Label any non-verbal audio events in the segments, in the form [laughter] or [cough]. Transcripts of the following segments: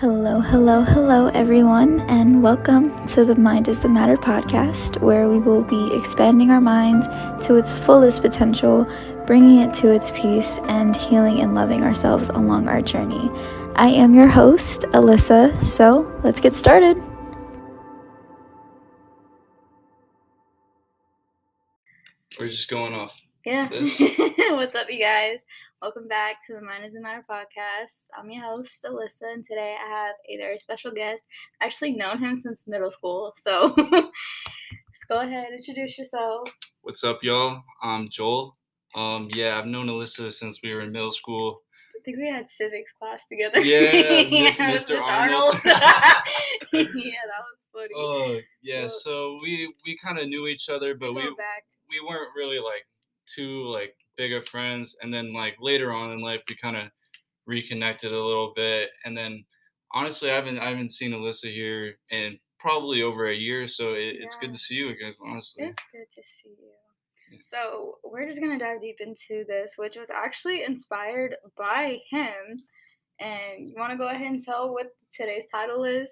Hello, hello, hello, everyone, and welcome to the Mind is the Matter podcast, where we will be expanding our minds to its fullest potential, bringing it to its peace, and healing and loving ourselves along our journey. I am your host, Alyssa, so let's get started. We're just going off. Yeah. [laughs] What's up, you guys? Welcome back to the Mind is a Matter podcast. I'm your host, Alyssa, and today I have a very special guest. I've actually known him since middle school, so [laughs] just go ahead, introduce yourself. What's up, y'all? I'm Joel. Um, yeah, I've known Alyssa since we were in middle school. I think we had civics class together. Yeah, [laughs] Miss- Yeah, Mr. Mr. Arnold. [laughs] yeah, that was funny. Oh, yeah. Well- So we we kind of knew each other, but we back. we weren't really like too like bigger friends. And then like later on in life, we kind of reconnected a little bit. And then honestly, I haven't I haven't seen Alyssa here in probably over a year, so it, it's good to see you again. Honestly. It's good to see you. Yeah. So we're just gonna dive deep into this, which was actually inspired by him. And you want to go ahead and tell what today's title is?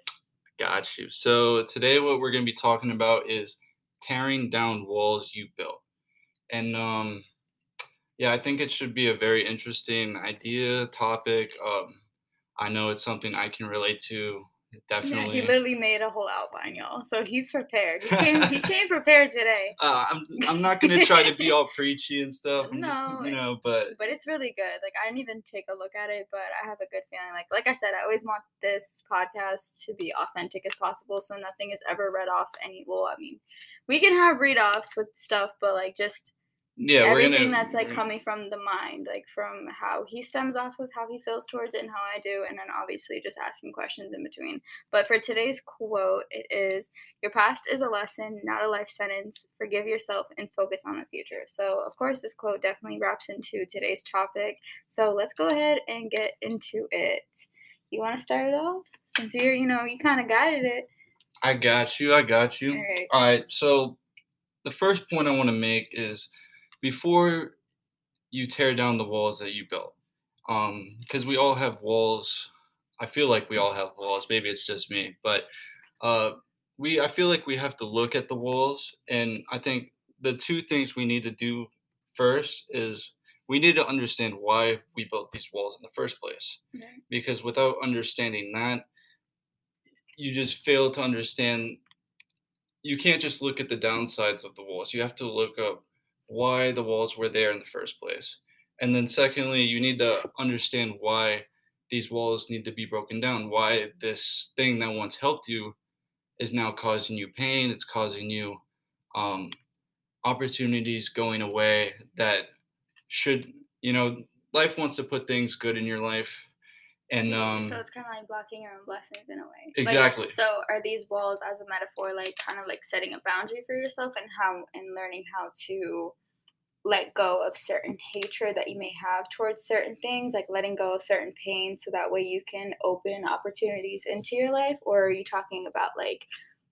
Got you. So today, what we're to be talking about is tearing down walls you built, and um, yeah, I think it should be a very interesting idea topic. Um, I know it's something I can relate to. Yeah, Definitely. he literally made a whole outline, y'all. So he's prepared. He came, he [laughs] came prepared today. uh, I'm I'm not going [laughs] to try to be all preachy and stuff. I'm just, No, you know, but But it's really good. Like I didn't even take a look at it, but I have a good feeling. Like like I said, I always want this podcast to be authentic as possible, so nothing is ever read off any. Well, I mean, we can have read offs with stuff, but like just yeah, we're everything gonna that's like coming from the mind, like from how he stems off of how he feels towards it and how I do, and then obviously just asking questions in between. But for today's quote, it is Your past is a lesson, not a life sentence. Forgive yourself and focus on the future. So, of course, this quote definitely wraps into today's topic. So, let's go ahead and get into it. You want to start it off? Since you're, you know, you kind of guided it. I got you. I got you. All right. All right. So the first point I want to make is before you tear down the walls that you built, um, because we all have walls. I feel like we all have walls. Maybe it's just me, but uh, we. I feel like we have to look at the walls, and I think the two things we need to do first is we need to understand why we built these walls in the first place Okay. because without understanding that you just fail to understand you can't just look at the downsides of the walls you have to look up why the walls were there in the first place. And then secondly you need to understand why these walls need to be broken down why this thing that once helped you is now causing you pain it's causing you um, opportunities going away that should you know life wants to put things good in your life and So- um so it's kind of like blocking your own blessings in a way. Like, Exactly. so are these walls as a metaphor, like kind of like setting a boundary for yourself and how and learning how to let go of certain hatred that you may have towards certain things, like letting go of certain pain, so that way you can open opportunities into your life, or are you talking about like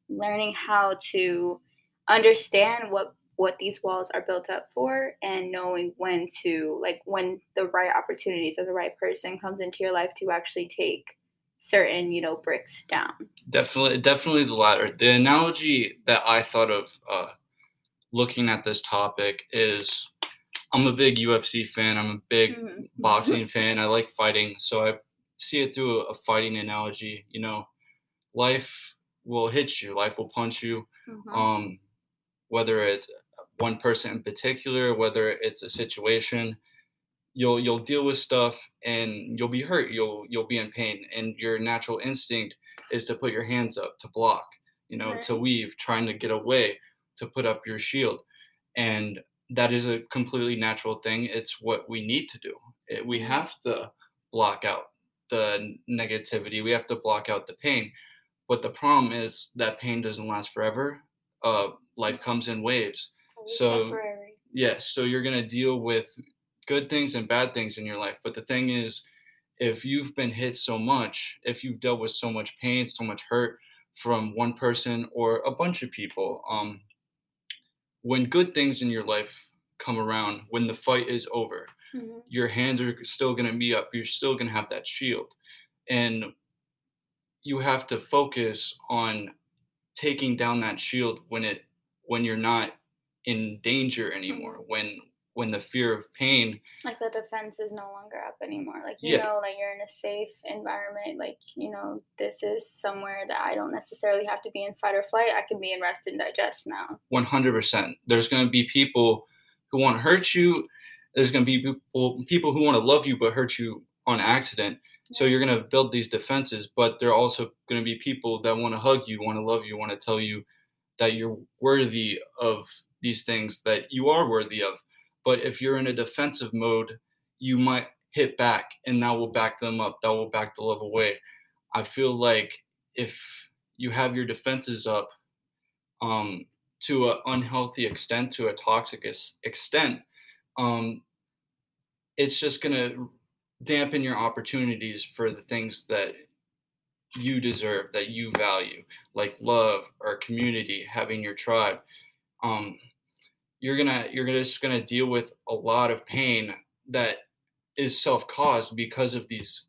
learning how to understand what what these walls are built up for and knowing when to like when the right opportunities or the right person comes into your life to actually take certain you know bricks down Definitely, definitely the latter. The analogy that I thought of uh, looking at this topic is I'm a big UFC fan. I'm a big Mhm. boxing [laughs] fan. I like fighting, so I see it through a fighting analogy. You know, life will hit you, life will punch you. Mhm. Um, whether it's one person in particular, whether it's a situation, you'll you'll deal with stuff and you'll be hurt. You'll you'll be in pain, and your natural instinct is to put your hands up to block. You know, to weave, trying to get away, to put up your shield, and that is a completely natural thing. It's what we need to do. It, we Mhm. have to block out the negativity. We have to block out the pain. But the problem is that pain doesn't last forever. Uh, life comes in waves. So- temporary. Yes, so you're going to deal with good things and bad things in your life. But the thing is, if you've been hit so much, if you've dealt with so much pain, so much hurt from one person or a bunch of people, um, when good things in your life come around, when the fight is over, Mhm. your hands are still going to be up. You're still going to have that shield. And you have to focus on taking down that shield when it when you're not in danger anymore Mm-hmm. when when the fear of pain like the defense is no longer up anymore. Like you Yeah. know like you're in a safe environment like you know this is somewhere that i don't necessarily have to be in fight or flight. I can be in rest and digest now. 100% there's going to be people who want to hurt you. There's going to be people people who want to love you but hurt you on accident. So you're going to build these defenses but there are also going to be people that want to hug you want to love you want to tell you that you're worthy of these things that you are worthy of. But if you're in a defensive mode you might hit back and that will back them up. That will back the love away. I feel like if you have your defenses up um, to an unhealthy extent to a toxic ex- extent um, it's just going to dampen your opportunities for the things that you deserve that you value like love or community having your tribe um, you're gonna you're just gonna deal with a lot of pain that is self-caused because of these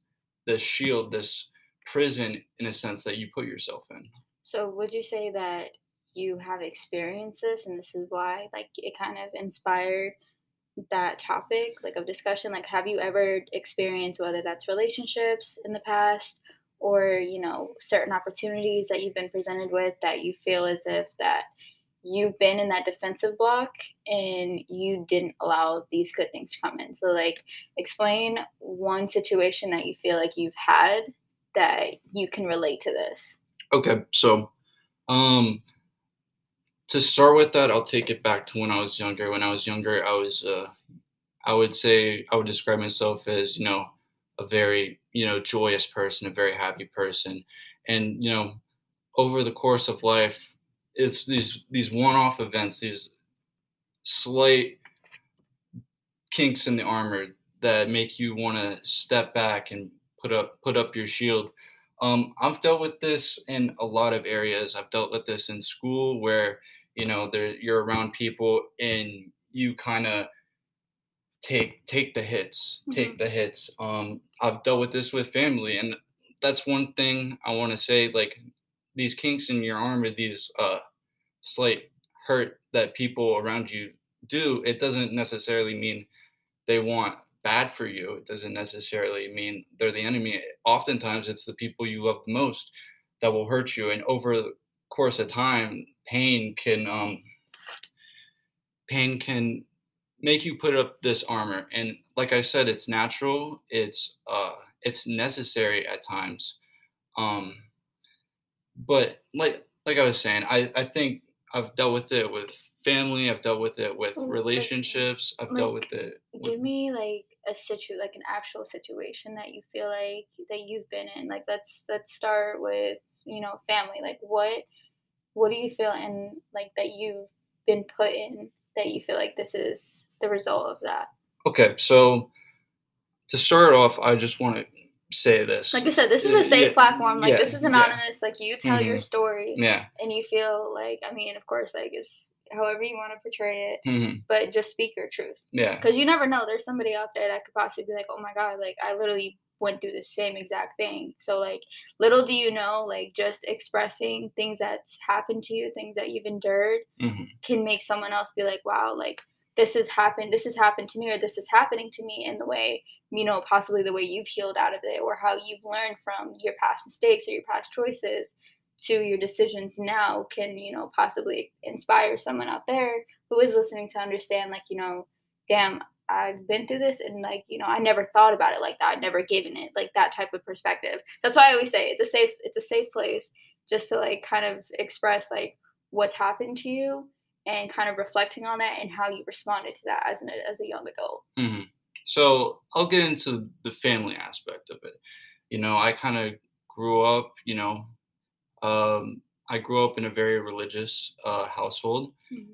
this shield this prison in a sense that you put yourself in. So would you say that you have experienced this and this is why like it kind of inspired that topic like of discussion? Like have you ever experienced whether that's relationships in the past or you know certain opportunities that you've been presented with that you feel as if that you've been in that defensive block and you didn't allow these good things to come in so like explain one situation that you feel like you've had that you can relate to this Okay, so um to start with that, I'll take it back to when I was younger. When I was younger, I was uh I would say I would describe myself as, you know, a very, you know, joyous person, a very happy person. And, you know, over the course of life, it's these these one-off events, these slight kinks in the armor that make you want to step back and put up put up your shield um, I've dealt with this in a lot of areas. I've dealt with this in school where you know there you're around people and you kind of take take the hits, take the hits. Um, I've dealt with this with family, and that's one thing I want to say. Like these kinks in your armor, these uh, slight hurt that people around you do, it doesn't necessarily mean they want bad for you. It doesn't necessarily mean they're the enemy. Oftentimes, it's the people you love the most that will hurt you. And over the course of time, pain can um, pain can make you put up this armor. And like I said, it's natural. It's uh, it's necessary at times. Um, but like like I was saying, I I think I've dealt with it with family. I've dealt with it with oh, like- relationships. I've dealt with it. with- give me like a situ like an actual situation that you feel like that you've been in like let's let's start with you know family like what what do you feel in like that you've been put in that you feel like this is the result of that Okay, so to start off, I just want to say this. like i said this is a safe yeah, platform like yeah, this is yeah. anonymous like you tell your Mhm. story yeah. and you feel like i mean of course like it's however you want to portray it hmm but just speak your truth Yeah. because you never know there's somebody out there that could possibly be like oh my god like i literally went through the same exact thing so like little do you know like just expressing things that's happened to you things that you've endured hmm can make someone else be like wow like this has happened this has happened to me or this is happening to me in the way you know possibly the way you've healed out of it or how you've learned from your past mistakes or your past choices to your decisions now can you know possibly inspire someone out there who is listening to understand like you know damn i've been through this and like you know i never thought about it like that. I'd never given it like that type of perspective. That's why i always say it's a safe it's a safe place just to like kind of express like what's happened to you and kind of reflecting on that and how you responded to that as an as a young adult hmm So I'll get into the family aspect of it. You know, I kind of grew up. You know, um, I grew up in a very religious uh, household,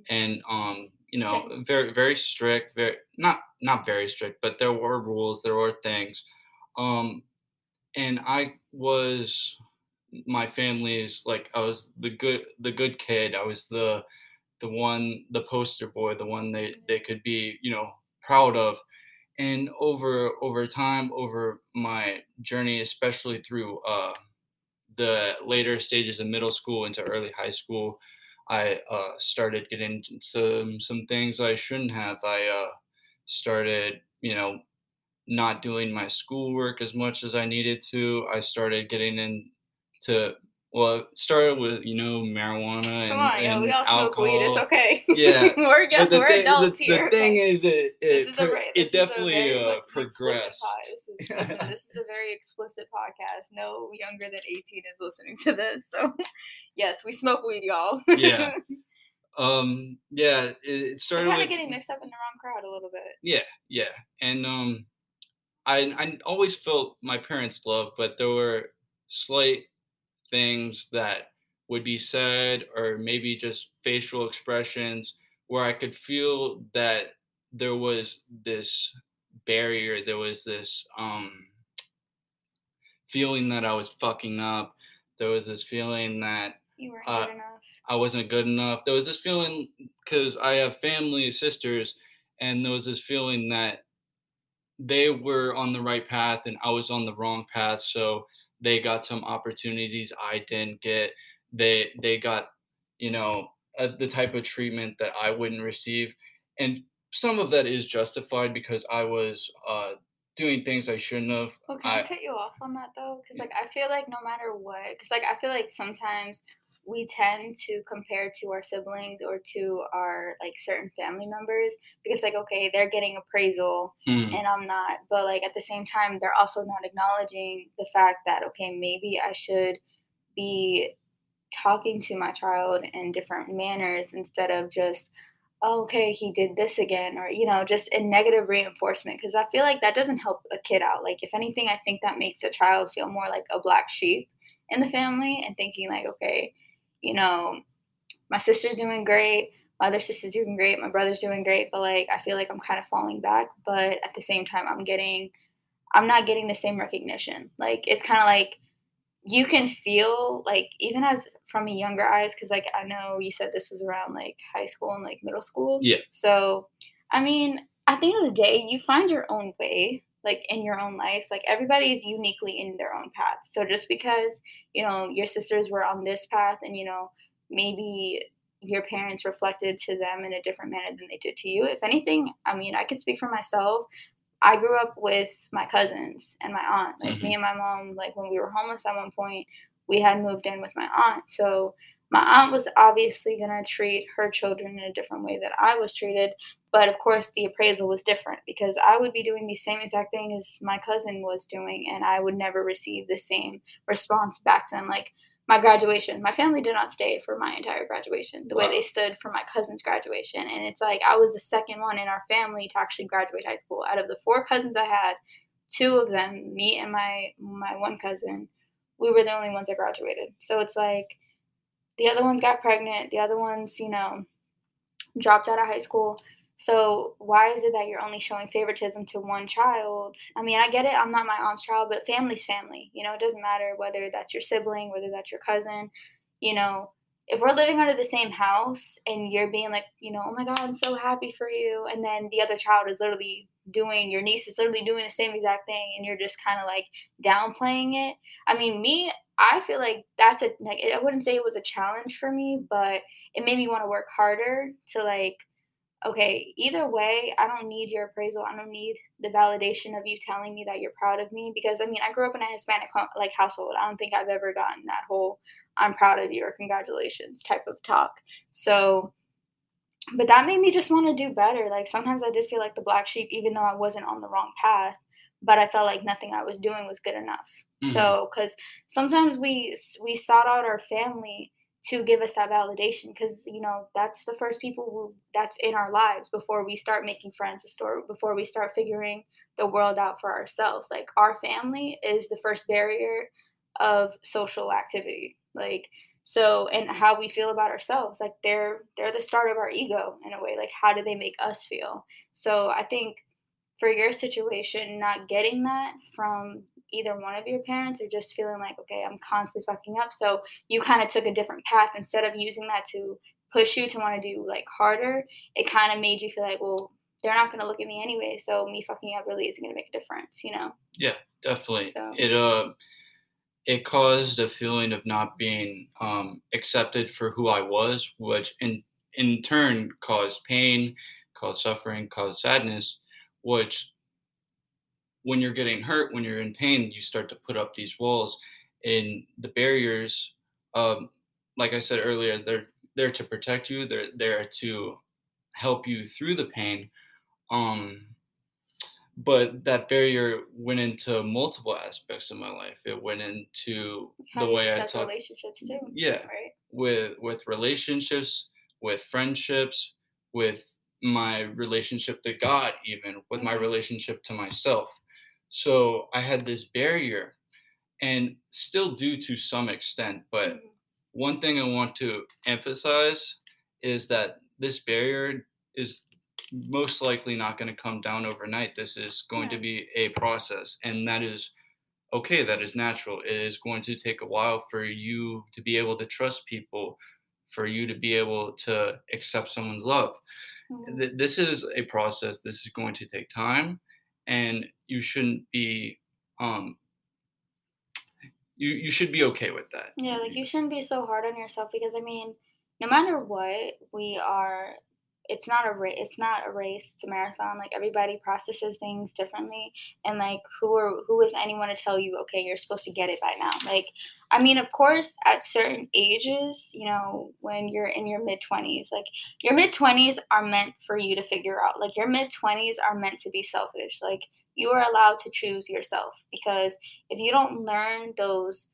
and um, you know, very very strict. Very not not very strict, but there were rules. There were things. Um, and I was my family's like I was the good the good kid. I was the the one the poster boy, the one they they could be you know proud of. And over over time, over my journey, especially through uh, the later stages of middle school into early high school, I uh, started getting into some some things I shouldn't have. I uh, started, you know, not doing my schoolwork as much as I needed to. I started getting into well, it started with you know marijuana and, Come and, on, yo, and we all alcohol. smoke weed. It's okay. Yeah, [laughs] we're the we're thing, adults the, here. the thing okay? is that [laughs] This it, is pro- it this is a definitely uh, much an explicit progressed. This is, listen, this [laughs] is a very explicit podcast. No younger than 18 is listening to this. So, yes, we smoke weed, y'all. Yeah. um, yeah, it, it started kind of getting mixed up in the wrong crowd a little bit. Yeah, yeah, and um, I I always felt my parents' love, but there were slight things that would be said, or maybe just facial expressions, where I could feel that there was this barrier, there was this um feeling that I was fucking up. There was this feeling that You weren't Uh, good enough. I wasn't good enough. There was this feeling because I have family sisters, and there was this feeling that they were on the right path and I was on the wrong path. So they got some opportunities I didn't get. They they got you know uh, the type of treatment that I wouldn't receive, and some of that is justified because I was uh, doing things I shouldn't have. Well, can I, I cut you off on that though? Because like I feel like no matter what, because like I feel like sometimes we tend to compare to our siblings or to our like certain family members because like okay they're getting appraisal Mm, and I'm not, but like at the same time they're also not acknowledging the fact that okay maybe I should be talking to my child in different manners instead of just oh, okay he did this again or you know just a negative reinforcement because i feel like that doesn't help a kid out. Like if anything i think that makes a child feel more like a black sheep in the family and thinking like okay you know my sister's doing great my other sister's doing great my brother's doing great but like i feel like i'm kind of falling back but at the same time i'm getting i'm not getting the same recognition. Like it's kind of like you can feel like even as from a younger eyes because like i know you said this was around like high school and like middle school. Yeah. so i mean at the end of the day you find your own way like in your own life like everybody is uniquely in their own path so just because you know your sisters were on this path and you know maybe your parents reflected to them in a different manner than they did to you if anything i mean i could speak for myself I grew up with my cousins and my aunt. Like mm-hmm. me and my mom, like when we were homeless at one point, we had moved in with my aunt. So my aunt was obviously gonna treat her children in a different way that I was treated. But of course the appraisal was different because I would be doing the same exact thing as my cousin was doing and I would never receive the same response back to them. Like my graduation, my family did not stay for my entire graduation the way they stood for my cousin's graduation. And it's like I was the second one in our family to actually graduate high school. Out of the four cousins I had, two of them, me and my my one cousin, we were the only ones that graduated. So it's like the other ones got pregnant, the other ones, you know, dropped out of high school. So why is it that you're only showing favoritism to one child? I mean, I get it. I'm not my aunt's child, but family's family. You know, it doesn't matter whether that's your sibling, whether that's your cousin. You know, if we're living under the same house and you're being like, you know, oh my God, I'm so happy for you, and then the other child is literally doing, your niece is literally doing the same exact thing, and you're just kind of like downplaying it. I mean, me, I feel like that's a like I wouldn't say it was a challenge for me, but it made me want to work harder to like okay, either way, I don't need your appraisal. I don't need the validation of you telling me that you're proud of me because I mean, I grew up in a Hispanic like household. I don't think I've ever gotten that whole I'm proud of you or congratulations type of talk. So but that made me just want to do better. Like sometimes I did feel like the black sheep even though I wasn't on the wrong path, but I felt like nothing I was doing was good enough. Mhm. So cuz sometimes we we sought out our family to give us that validation because you know that's the first people who that's in our lives before we start making friends before before we start figuring the world out for ourselves like our family is the first barrier of social activity like so and how we feel about ourselves like they're they're the start of our ego in a way like how do they make us feel so i think for your situation not getting that from either one of your parents or just feeling like okay i'm constantly fucking up so you kind of took a different path instead of using that to push you to want to do like harder it kind of made you feel like well they're not going to look at me anyway so me fucking up really isn't going to make a difference you know Yeah, definitely. So- It uh, it caused a feeling of not being um, accepted for who I was, which in in turn caused pain, caused suffering, caused sadness, which when you're getting hurt, when you're in pain, you start to put up these walls and the barriers. Um, like I said earlier, they're there to protect you. They're there to help you through the pain. Um, but that barrier went into multiple aspects of my life. It went into How the way I talk. relationships too. Yeah, Right. with with relationships, with friendships, with my relationship to God, even with my Mhm. relationship to myself. So I had this barrier, and still do to some extent. But Mhm. one thing I want to emphasize is that this barrier is most likely not going to come down overnight. This is going to be a process, and that is okay. That is natural. It is going to take a while for you to be able to trust people, for you to be able to accept someone's love. Mhm. This is a process. This is going to take time, and you shouldn't be. Um, you you should be okay with that. Yeah, like you shouldn't be so hard on yourself because I mean, no matter what, we are it's not a race it's not a race, it's a marathon. Like everybody processes things differently and like who are who is anyone to tell you, okay, you're supposed to get it by now. Like I mean, of course, at certain ages, you know, when you're in your mid 20s, like your mid 20s are meant for you to figure out. Like your mid 20s are meant to be selfish. Like you are allowed to choose yourself because if you don't learn those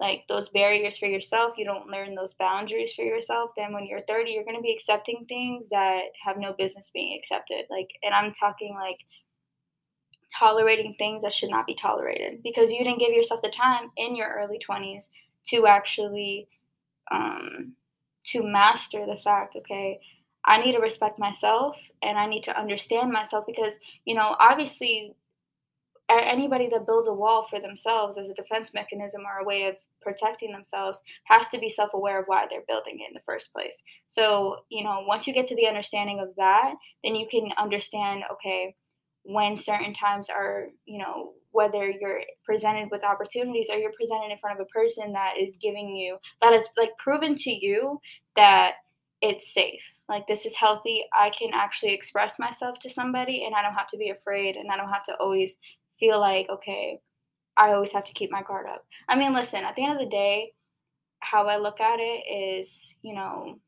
like those barriers for yourself, you don't learn those boundaries for yourself, then when you're 30, you're going to be accepting things that have no business being accepted. Like, and I'm talking like tolerating things that should not be tolerated because you didn't give yourself the time in your early 20s to actually um, to master the fact, okay, I need to respect myself and I need to understand myself because, you know, obviously anybody that builds a wall for themselves as a defense mechanism or a way of protecting themselves has to be self-aware of why they're building it in the first place. So, you know, once you get to the understanding of that, then you can understand, okay, when certain times are, you know, whether you're presented with opportunities or you're presented in front of a person that is giving you that is like proven to you that it's safe. Like this is healthy. I can actually express myself to somebody and I don't have to be afraid and I don't have to always feel like, okay, I always have to keep my guard up. I mean, listen, at the end of the day, how I look at it is, you know,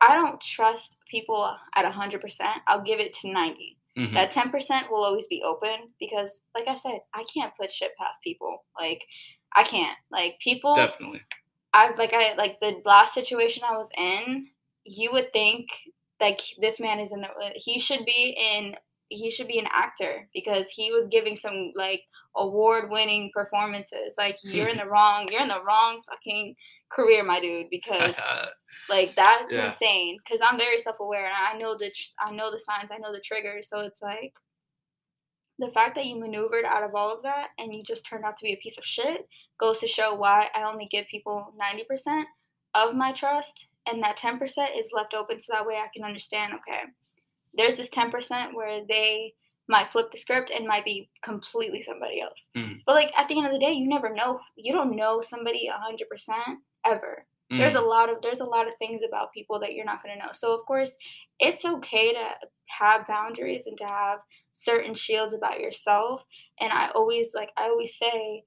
I don't trust people at 100%. I'll give it to 90. Mhm. That 10% will always be open because like I said, I can't put shit past people. Like I can't. Like people Definitely. I like I like the last situation I was in, you would think like this man is in the he should be in he should be an actor because he was giving some like award winning performances. Like [laughs] you're in the wrong you're in the wrong fucking career, my dude, because [laughs] like that's Yeah. insane because i'm very self-aware and i know the i know the signs i know the triggers so it's like the fact that you maneuvered out of all of that and you just turned out to be a piece of shit goes to show why i only give people 90% of my trust and that 10% is left open so that way i can understand okay there's this 10% where they might flip the script and might be completely somebody else. Mm. but like at the end of the day you never know. You don't know somebody 100% ever. There's Mm. a lot of there's a lot of things about people that you're not going to know. So of course it's okay to have boundaries and to have certain shields about yourself. And i always like i always say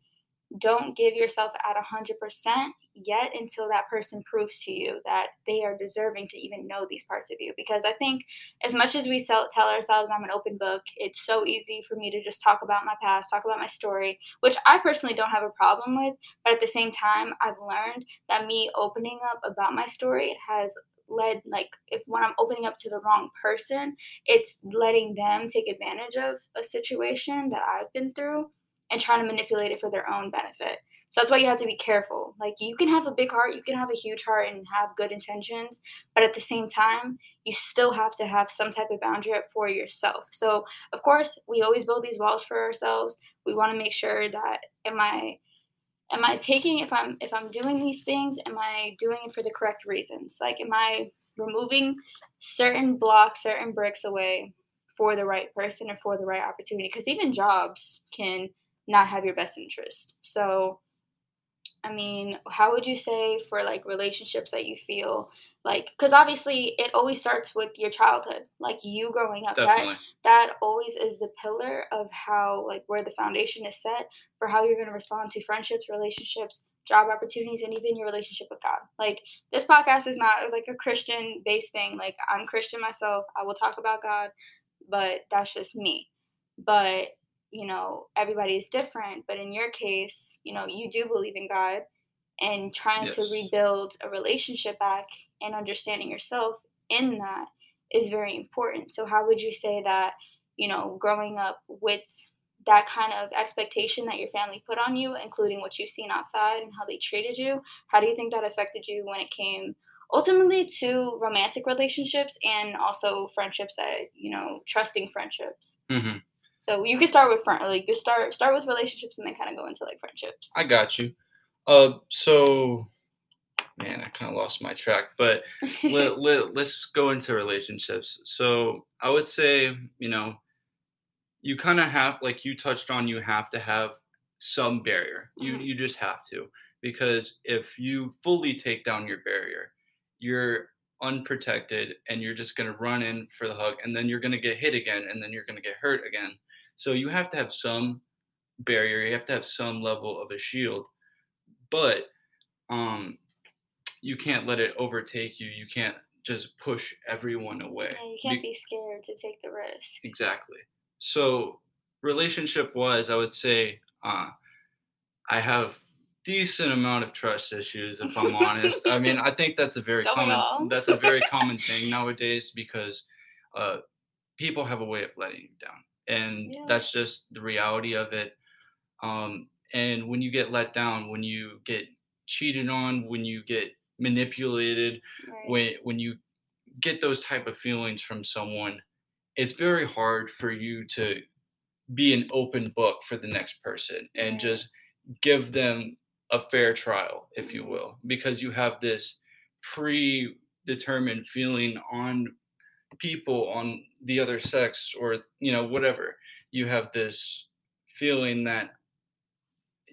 don't give yourself at 100% yet until that person proves to you that they are deserving to even know these parts of you. Because i think as much as we sell, tell ourselves i'm an open book it's so easy for me to just talk about my past talk about my story which i personally don't have a problem with. But at the same time i've learned that me opening up about my story has led like if when i'm opening up to the wrong person it's letting them take advantage of a situation that i've been through and trying to manipulate it for their own benefit. So that's why you have to be careful. Like you can have a big heart you can have a huge heart and have good intentions but at the same time you still have to have some type of boundary for yourself. So of course we always build these walls for ourselves. We want to make sure that am i am i taking if i'm if i'm doing these things am i doing it for the correct reasons? Like am i removing certain blocks certain bricks away for the right person or for the right opportunity? Because even jobs can not have your best interest so I mean, how would you say for like relationships that you feel like because obviously it always starts with your childhood, like you growing up. Definitely. That that always is the pillar of how like where the foundation is set for how you're going to respond to friendships, relationships, job opportunities, and even your relationship with God. Like this podcast is not like a Christian based thing. Like I'm Christian myself. I will talk about God, but that's just me. But you know, everybody is different. But in your case, you know, you do believe in God and trying yes. to rebuild a relationship back and understanding yourself in that is very important. So, how would you say that, you know, growing up with that kind of expectation that your family put on you, including what you've seen outside and how they treated you, how do you think that affected you when it came ultimately to romantic relationships and also friendships that, you know, trusting friendships? Mm-hmm. So you can start with friend, like you start start with relationships and then kind of go into like friendships. I got you. Uh, so man, I kind of lost my track, but [laughs] let, let, let's go into relationships. So I would say, you know, you kind of have, like you touched on, you have to have some barrier. You mm-hmm. you just have to because if you fully take down your barrier, you're unprotected and you're just going to run in for the hug and then you're going to get hit again and then you're going to get hurt again so you have to have some barrier, you have to have some level of a shield, but um, you can't let it overtake you. You can't just push everyone away. Yeah, you can't be, be scared to take the risk. Exactly. So relationship wise, I would say uh, I have decent amount of trust issues if I'm honest. I mean, [laughs] I think that's a very Don't common that's a very [laughs] common thing nowadays because uh, people have a way of letting you down and yeah. that's just the reality of it um, and when you get let down when you get cheated on when you get manipulated right. when when you get those type of feelings from someone it's very hard for you to be an open book for the next person and right. just give them a fair trial if you mm-hmm. will because you have this predetermined feeling on people on the other sex or you know whatever. You have this feeling that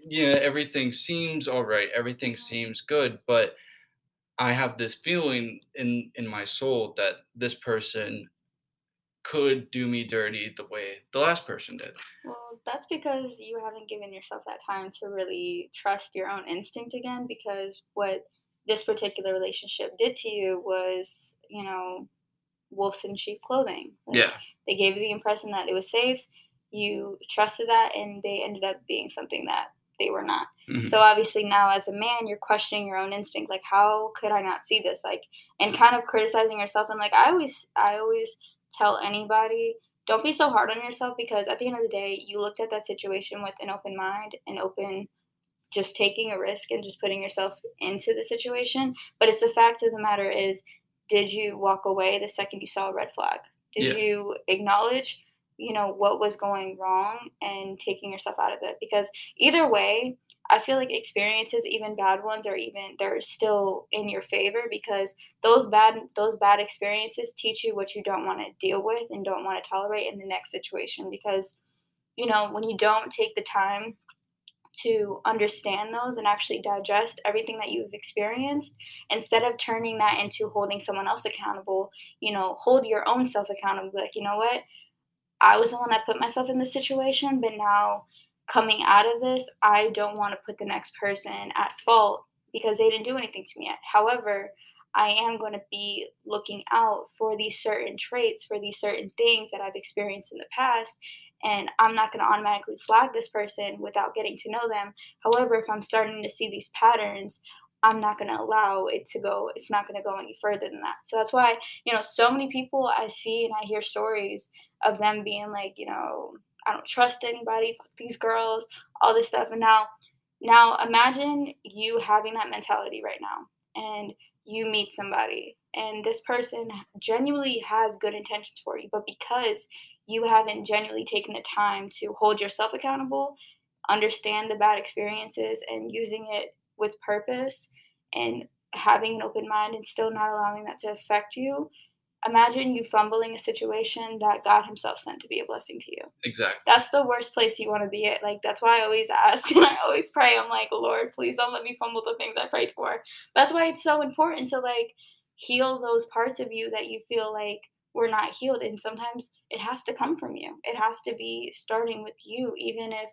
yeah everything seems all right everything seems good but i have this feeling in in my soul that this person could do me dirty the way the last person did. Well that's because you haven't given yourself that time to really trust your own instinct again because what this particular relationship did to you was you know wolves in sheep clothing. Like, yeah. They gave you the impression that it was safe. You trusted that, and they ended up being something that they were not. Mm-hmm. So obviously now, as a man, you're questioning your own instinct. Like, how could I not see this? Like, and kind of criticizing yourself. And like, I always, I always tell anybody, don't be so hard on yourself because at the end of the day, you looked at that situation with an open mind, and open just taking a risk and just putting yourself into the situation. But it's the fact of the matter is did you walk away the second you saw a red flag? Did yeah. you acknowledge, you know, what was going wrong and taking yourself out of it? Because either way, I feel like experiences, even bad ones, are even they're still in your favor because those bad those bad experiences teach you what you don't want to deal with and don't want to tolerate in the next situation. Because, you know, when you don't take the time to understand those and actually digest everything that you've experienced instead of turning that into holding someone else accountable you know hold your own self accountable like you know what? I was the one that put myself in this situation but now coming out of this i don't want to put the next person at fault because they didn't do anything to me yet. However I am going to be looking out for these certain traits, for these certain things that I've experienced in the past, and I'm not going to automatically flag this person without getting to know them. However, if I'm starting to see these patterns, I'm not going to allow it to go. It's not going to go any further than that. So that's why, you know, so many people I see and I hear stories of them being like, you know, I don't trust anybody, these girls, all this stuff. And now, now imagine you having that mentality right now and you meet somebody and this person genuinely has good intentions for you, but because you haven't genuinely taken the time to hold yourself accountable, understand the bad experiences, and using it with purpose and having an open mind and still not allowing that to affect you, imagine you fumbling a situation that God Himself sent to be a blessing to you. Exactly. That's the worst place you want to be at. Like that's why I always ask [laughs] and I always pray. I'm like, Lord, please don't let me fumble the things I prayed for. That's why it's so important to like heal those parts of you that you feel like were not healed. And sometimes it has to come from you. It has to be starting with you, even if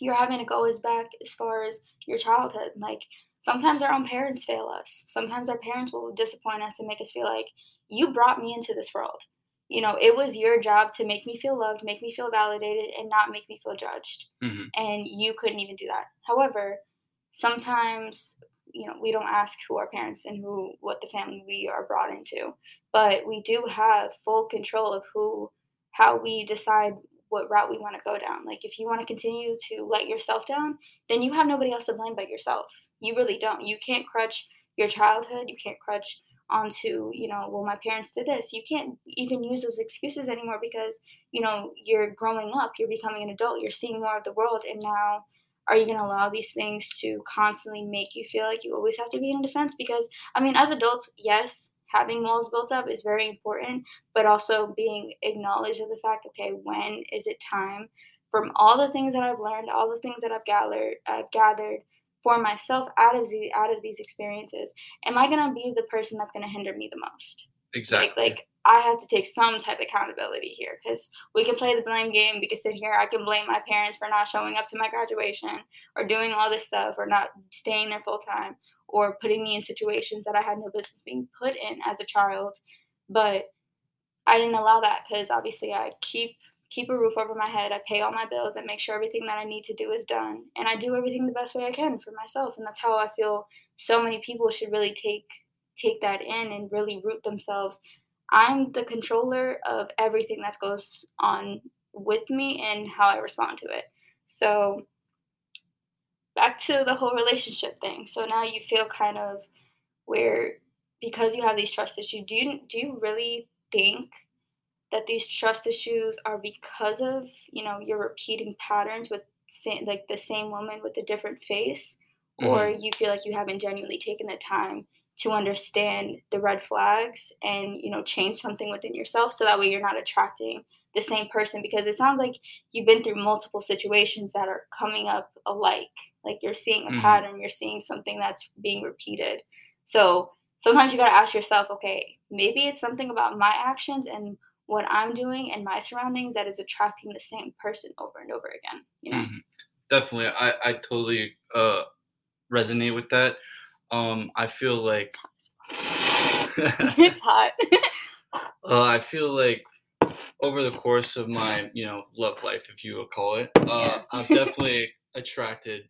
you're having to go as back as far as your childhood. Like sometimes our own parents fail us. Sometimes our parents will disappoint us and make us feel like you brought me into this world. You know, it was your job to make me feel loved, make me feel validated, and not make me feel judged. hmm And you couldn't even do that. However, sometimes you know we don't ask who our parents and who what the family we are brought into. But we do have full control of who how we decide what route we want to go down. Like if you want to continue to let yourself down then you have nobody else to blame but yourself. You really don't. You can't crutch your childhood. You can't crutch onto you know well my parents did this. You can't even use those excuses anymore because you know you're growing up. You're becoming an adult. You're seeing more of the world. And now are you going to allow these things to constantly make you feel like you always have to be in defense? Because i mean as adults yes having walls built up is very important but also being acknowledged of the fact okay when is it time? From all the things that i've learned all the things that i've gathered i've gathered for myself out of the out of these experiences am i going to be the person that's going to hinder me the most? Exactly. like like I have to take some type of accountability here because we can play the blame game. We can sit here. I can blame my parents for not showing up to my graduation or doing all this stuff or not staying there full time or putting me in situations that I had no business being put in as a child. But I didn't allow that because obviously I keep keep a roof over my head. I pay all my bills. I make sure everything that I need to do is done, and I do everything the best way I can for myself. And that's how I feel. So many people should really take take that in and really root themselves. I'm the controller of everything that goes on with me and how I respond to it. So back to the whole relationship thing. So now you feel kind of where because you have these trust issues, do you do you really think that these trust issues are because of, you know, your repeating patterns with sa- like the same woman with a different face or mm-hmm. you feel like you haven't genuinely taken the time to understand the red flags and you know change something within yourself so that way you're not attracting the same person because it sounds like you've been through multiple situations that are coming up alike like you're seeing a Mhm. pattern you're seeing something that's being repeated so sometimes you got to ask yourself okay maybe it's something about my actions and what i'm doing and my surroundings that is attracting the same person over and over again you know Mhm. Definitely, I I totally uh resonate with that. Um, I feel like [laughs] it's hot [laughs] uh, I feel like over the course of my you know love life, if you will call it, uh, I've [laughs] definitely attracted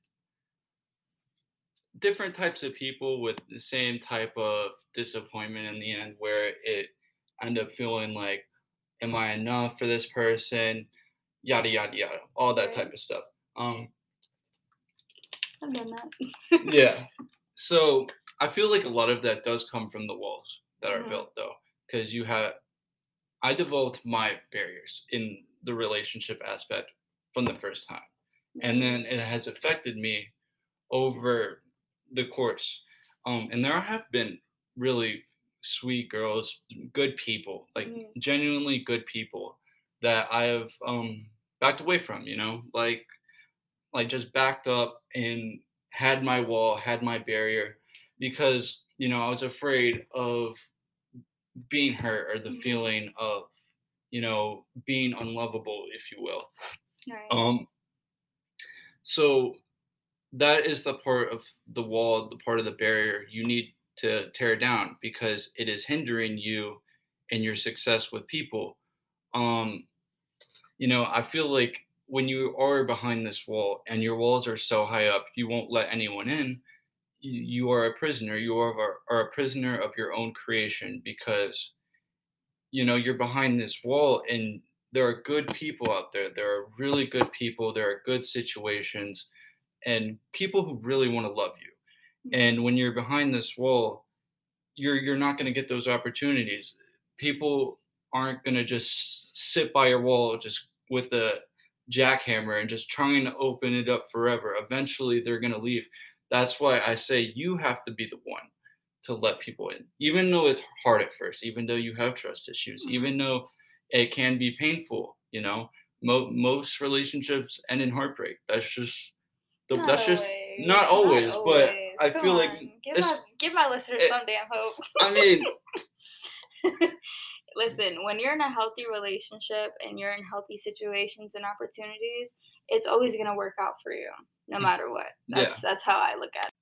different types of people with the same type of disappointment in the end, where it end up feeling like, am I enough for this person? Yada yada yada, all that type of stuff. Um, i've done that yeah. So I feel like a lot of that does come from the walls that are Mhm. built, though, because you have. I developed my barriers in the relationship aspect from the first time, and then it has affected me over the course. Um, and there have been really sweet girls, good people, like Mhm. genuinely good people that I have um, backed away from. You know, like like just backed up and had my wall, had my barrier, because you know I was afraid of being hurt or the Mhm. feeling of you know being unlovable, if you will. right. Um, so that is the part of the wall, the part of the barrier you need to tear down because it is hindering you and your success with people. Um, you know, I feel like when you are behind this wall and your walls are so high up, you won't let anyone in. You, are a prisoner. You are, are a prisoner of your own creation because, you know, you're behind this wall and there are good people out there. There are really good people. There are good situations and people who really want to love you. And when you're behind this wall, you're you're not going to get those opportunities. People aren't going to just sit by your wall just with a jackhammer and just trying to open it up forever. Eventually, they're going to leave. That's why I say you have to be the one to let people in, even though it's hard at first, even though you have trust issues, Mhm. even though it can be painful. You know, Mo- most relationships end in heartbreak. That's just the, Not that's just always, not always, but always. I Come feel like give my give my listeners it- some damn hope. I mean, [laughs] Listen, when you're in a healthy relationship and you're in healthy situations and opportunities, it's always gonna work out for you, no Mm. matter what. Yeah. That's that's how I look at it.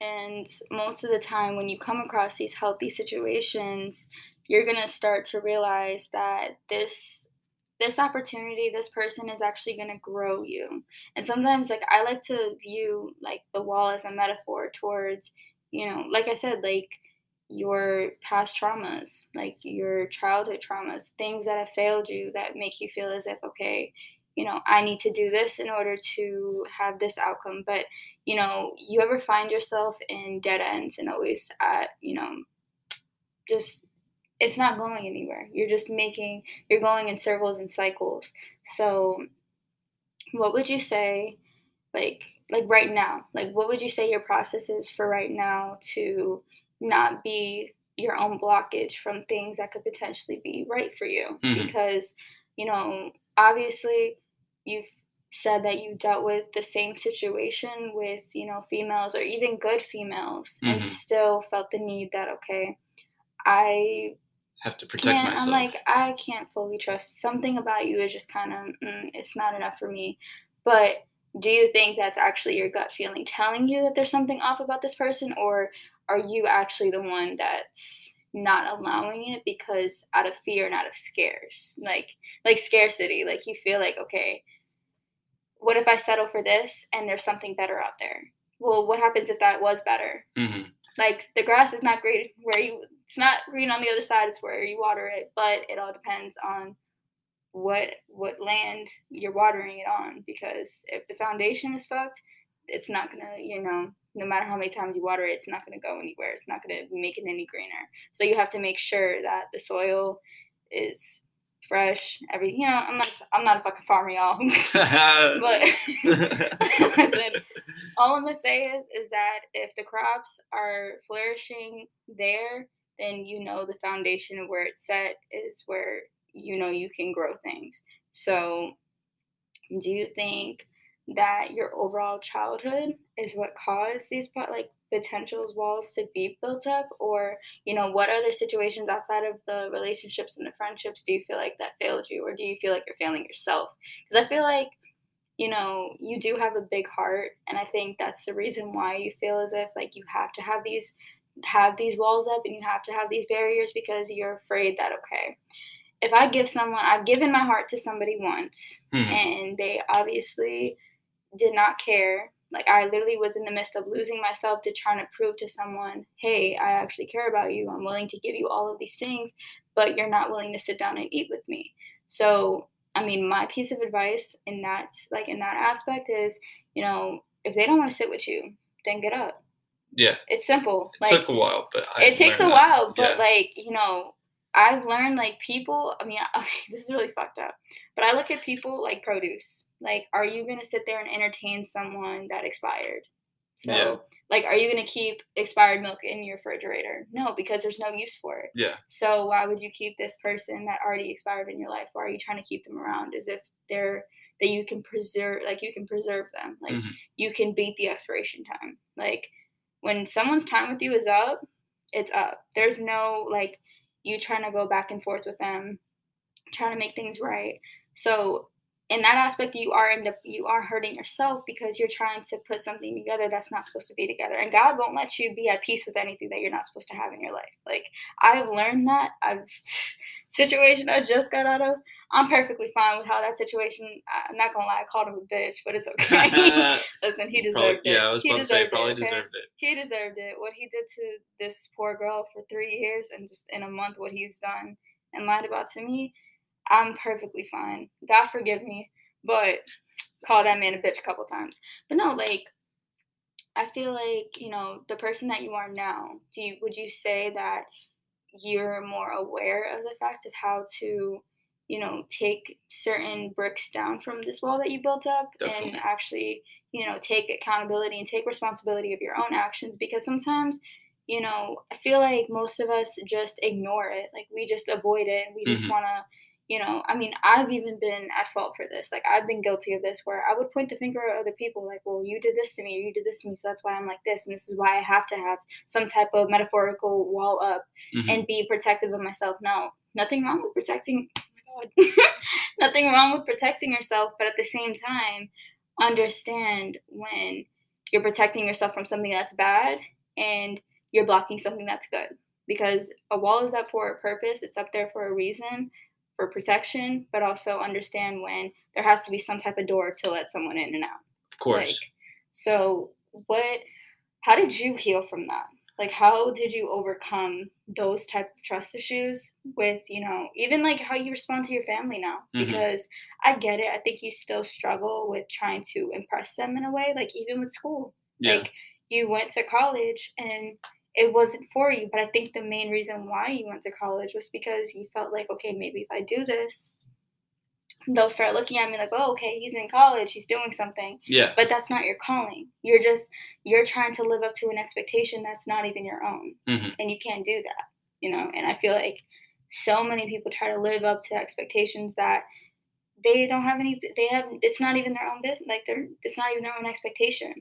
And most of the time, when you come across these healthy situations, you're gonna start to realize that this this opportunity, this person is actually gonna grow you. And sometimes, like I like to view like the wall as a metaphor towards, you know, like I said, like your past traumas, like your childhood traumas, things that have failed you that make you feel as if, okay, you know, I need to do this in order to have this outcome. But, you know, you ever find yourself in dead ends and always at, you know, just it's not going anywhere. You're just making you're going in circles and cycles. So what would you say like like right now? Like what would you say your process is for right now to not be your own blockage from things that could potentially be right for you? Mhm. Because, you know, obviously you've said that you dealt with the same situation with, you know, females or even good females and Mhm. still felt the need that okay, I have to protect can't, myself. I'm like, I can't fully trust. Something about you is just kind of, mm, it's not enough for me. But do you think that's actually your gut feeling telling you that there's something off about this person, or are you actually the one that's not allowing it because out of fear and out of scares, like like scarcity, like you feel like okay, what if I settle for this and there's something better out there? Well, what happens if that was better? hmm like the grass is not green where you it's not green on the other side it's where you water it but it all depends on what what land you're watering it on because if the foundation is fucked it's not gonna you know no matter how many times you water it it's not gonna go anywhere. It's not gonna make it any greener. So you have to make sure that the soil is fresh every you know i'm not i'm not a fucking farmer y'all. [laughs] But [laughs] listen [laughs] all I'm gonna say is is that if the crops are flourishing there, then you know the foundation of where it's set is where you know you can grow things. So, do you think that your overall childhood is what caused these like potentials walls to be built up, or you know what other situations outside of the relationships and the friendships do you feel like that failed you, or do you feel like you're failing yourself? Because I feel like you know, you do have a big heart, and I think that's the reason why you feel as if like you have to have these have these walls up and you have to have these barriers because you're afraid that okay, if I give someone I've given my heart to somebody once Mhm. and they obviously did not care. Like I literally was in the midst of losing myself to trying to prove to someone, "Hey, I actually care about you. I'm willing to give you all of these things, but you're not willing to sit down and eat with me." So, I mean, my piece of advice in that like in that aspect is, you know, if they don't want to sit with you, then get up. Yeah, It's simple. it Like took a while, but I it takes a that. while, but Yeah. like you know, I've learned like people. I mean, [laughs] okay, this is really fucked up, but I look at people like produce. Like, are you gonna sit there and entertain someone that expired? So, Yeah. like, are you gonna keep expired milk in your refrigerator? No, because there's no use for it. yeah, So why would you keep this person that already expired in your life? Why are you trying to keep them around as if they're that you can preserve like you can preserve them. Like Mhm. you can beat the expiration time. Like when someone's time with you is up, it's up. There's no like you trying to go back and forth with them, trying to make things right. So in that aspect you are end up you are hurting yourself because you're trying to put something together that's not supposed to be together and god won't let you be at peace with anything that you're not supposed to have in your life like i've learned that i've [laughs] situation i just got out of i'm perfectly fine with how that situation i'm not gonna lie i called him a bitch but it's okay [laughs] [laughs] listen he deserved Probably- it yeah, I was he about to say deserved probably it, okay? deserved it. he deserved it. What he did to this poor girl for three years and just in a month, what he's done and lied about to me, I'm perfectly fine. God forgive me, but call that man a bitch a couple times. But no, like, I feel like you know the person that you are now. Do you would you say that you're more aware of the fact of how to, you know, take certain bricks down from this wall that you built up Definitely. and actually, you know, take accountability and take responsibility of your own actions because sometimes, you know, I feel like most of us just ignore it. Like we just avoid it. We just Mhm. want to, you know, I mean, I've even been at fault for this. Like I've been guilty of this where I would point the finger at other people like, well, you did this to me or you did this to me, so that's why I'm like this and this is why I have to have some type of metaphorical wall up Mhm. and be protective of myself. No, nothing wrong with protecting. Oh my God. [laughs] nothing wrong with protecting yourself, but at the same time, understand when you're protecting yourself from something that's bad and you're blocking something that's good. Because a wall is up for a purpose, it's up there for a reason, for protection, but also understand when there has to be some type of door to let someone in and out. of course. Like, so what? How did you heal from that? Like, how did you overcome those type of trust issues with, you know, even like how you respond to your family now? Mhm. Because I get it. I think you still struggle with trying to impress them in a way, like even with school. yeah. Like, you went to college and it wasn't for you. But I think the main reason why you went to college was because you felt like, okay, maybe if I do this, they'll start looking at me like, oh, okay, he's in college, he's doing something yeah. but that's not your calling you're just you're trying to live up to an expectation that's not even your own Mhm. and you can't do that you know and i feel like so many people try to live up to expectations that they don't have any they have it's not even their own business like they're it's not even their own expectation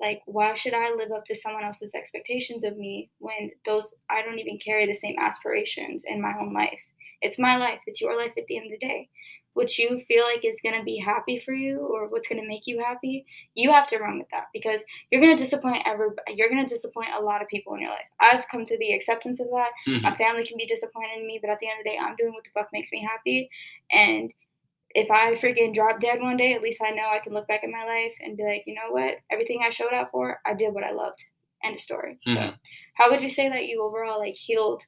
like why should i live up to someone else's expectations of me when those i don't even carry the same aspirations in my own life? It's my life. It's your life at the end of the day. What you feel like is going to be happy for you or what's going to make you happy you have to run with that because you're going to disappoint every you're going to disappoint a lot of people in your life. I've come to the acceptance of that. Mhm. my family can be disappointed in me but at the end of the day i'm doing what the fuck makes me happy and if i freaking drop dead one day at least i know i can look back at my life and be like you know what? Everything i showed up for i did what i loved. End of story. So Mhm. how would you say that you overall like healed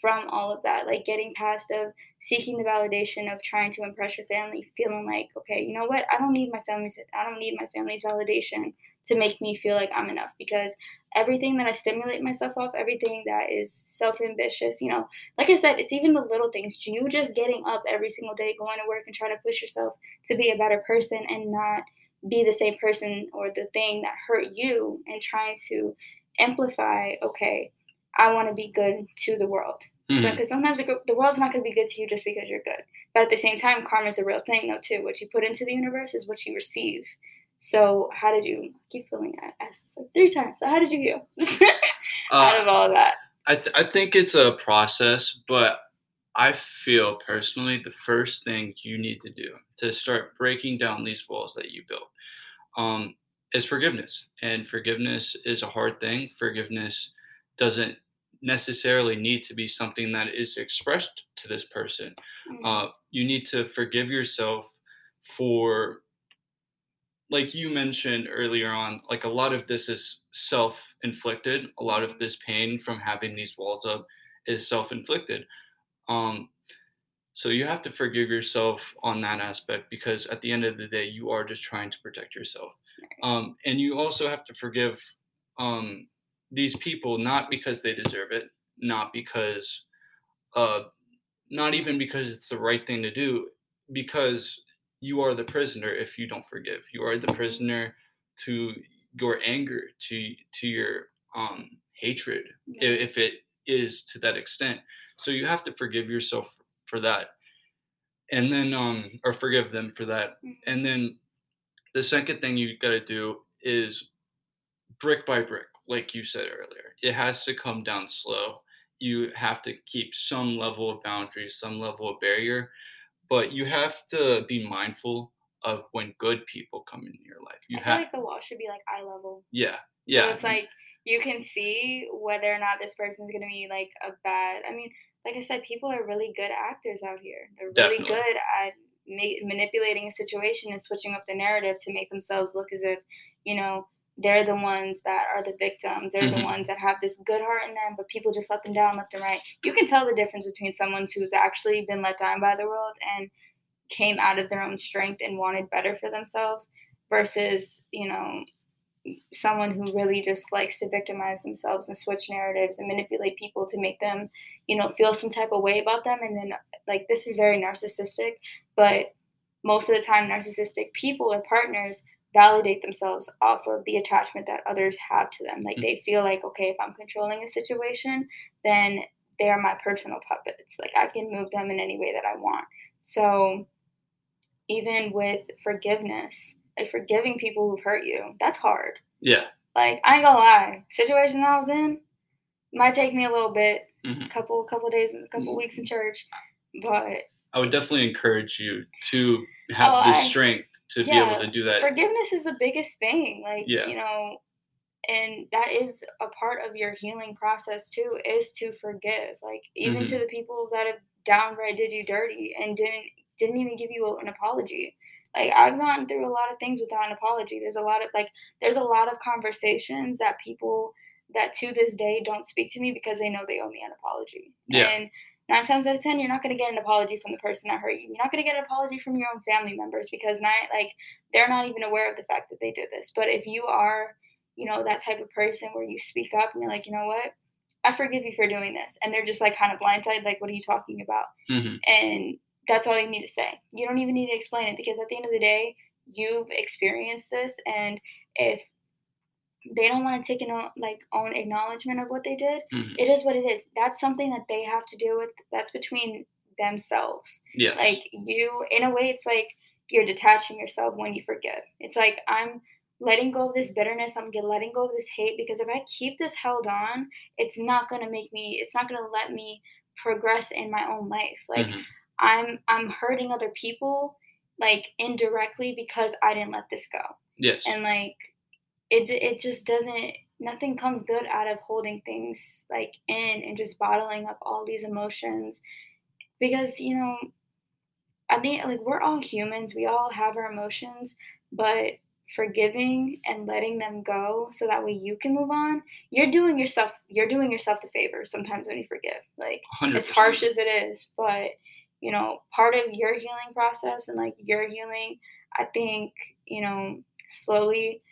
from all of that? Like getting past of seeking the validation of trying to impress your family feeling like okay you know what? I don't need my family's i don't need my family's validation to make me feel like i'm enough because everything that i stimulate myself off everything that is self-ambitious you know like i said it's even the little things you just getting up every single day going to work and trying to push yourself to be a better person and not be the same person or the thing that hurt you and trying to amplify okay i want to be good to the world so, Mhm. because sometimes the, the world's not going to be good to you just because you're good. But at the same time, karma is a real thing, though, too. What you put into the universe is what you receive. So, how did you I keep feeling that? I asked this like three times. So, how did you [laughs] out Uh, of all of that? I, th- I think it's a process, but I feel personally the first thing you need to do to start breaking down these walls that you built um, is forgiveness. And forgiveness is a hard thing. Forgiveness doesn't necessarily need to be something that is expressed to this person. Mm, Uh, you need to forgive yourself for, like you mentioned earlier on, like a lot of this is self inflicted. A lot of this pain from having these walls up is self inflicted. Um, so you have to forgive yourself on that aspect because at the end of the day, you are just trying to protect yourself. Um, and you also have to forgive um, these people not because they deserve it, not because, uh, not even because it's the right thing to do, because you are the prisoner if you don't forgive. You are the prisoner to your anger, to to your um, hatred, yeah. if it is to that extent. So you have to forgive yourself for that, and then um, or forgive them for that, Mhm. and then the second thing you got to do is brick by brick, like you said earlier. It has to come down slow. You have to keep some level of boundaries, some level of barrier, but you have to be mindful of when good people come into your life. You I feel have, like the wall should be like eye level. yeah, yeah. So it's like you can see whether or not this person's gonna be like a bad. I mean, like I said, people are really good actors out here. They're really Definitely. good at ma- manipulating a situation and switching up the narrative to make themselves look as if you know they're the ones that are the victims. They're the Mhm. ones that have this good heart in them, but people just let them down left and right. You can tell the difference between someone who's actually been let down by the world and came out of their own strength and wanted better for themselves versus you know someone who really just likes to victimize themselves and switch narratives and manipulate people to make them, you know, feel some type of way about them. And then, like, this is very narcissistic, but most of the time, narcissistic people or partners validate themselves off of the attachment that others have to them. Like, mm-hmm. they feel like, okay, if I'm controlling a situation, then they are my personal puppets. Like, I can move them in any way that I want. So, even with forgiveness, like forgiving people who've hurt you, that's hard. Yeah. Like I ain't gonna lie, situation I was in might take me a little bit, mm-hmm. couple couple days, a couple mm-hmm. weeks in church, but I would definitely encourage you to have oh, the strength to yeah, be able to do that. Forgiveness is the biggest thing. Like yeah. you know, and that is a part of your healing process too is to forgive like even mm-hmm. to the people that have downright did you dirty and didn't didn't even give you an apology like I've gone through a lot of things without an apology. There's a lot of like there's a lot of conversations that people that to this day don't speak to me because they know they owe me an apology. Yeah. And nine times out of ten, you're not gonna get an apology from the person that hurt you. You're not gonna get an apology from your own family members because not like they're not even aware of the fact that they did this. But if you are, you know, that type of person where you speak up and you're like, you know what, I forgive you for doing this, and they're just like kind of blindsided, like, what are you talking about? Mm-hmm. And that's all you need to say. You don't even need to explain it because at the end of the day, you've experienced this, and if they don't want to take an like own acknowledgement of what they did, mm-hmm. it is what it is. That's something that they have to deal with. That's between themselves. Yeah. Like you, in a way, it's like you're detaching yourself when you forgive. It's like I'm letting go of this bitterness. I'm letting go of this hate because if I keep this held on, it's not gonna make me. It's not gonna let me progress in my own life. Like. Mm-hmm. I'm I'm hurting other people like indirectly because I didn't let this go. Yes. And like it it just doesn't nothing comes good out of holding things like in and just bottling up all these emotions because you know I think like we're all humans, we all have our emotions, but forgiving and letting them go so that way you can move on you're doing yourself you're doing yourself the favor sometimes when you forgive like 100%. as harsh as it is but you know, part of your healing process and like your healing, I think, you know, slowly,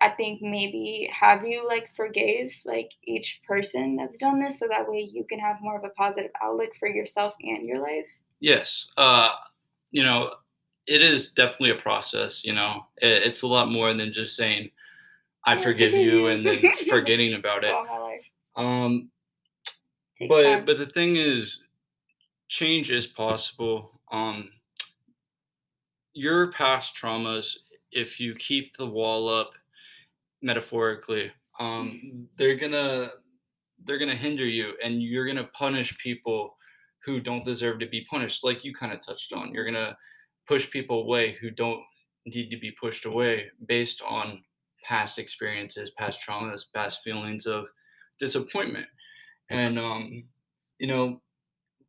I think maybe have you like forgave like each person that's done this so that way you can have more of a positive outlook for yourself and your life? Yes. Uh, you know, it is definitely a process, you know, it, it's a lot more than just saying, I forgive you and then [laughs] forgetting about it. Um, but, time. but the thing is, change is possible. Um, your past traumas, if you keep the wall up, metaphorically, um, they're gonna they're gonna hinder you, and you're gonna punish people who don't deserve to be punished, like you kind of touched on. You're gonna push people away who don't need to be pushed away based on past experiences, past traumas, past feelings of disappointment. And um, you know,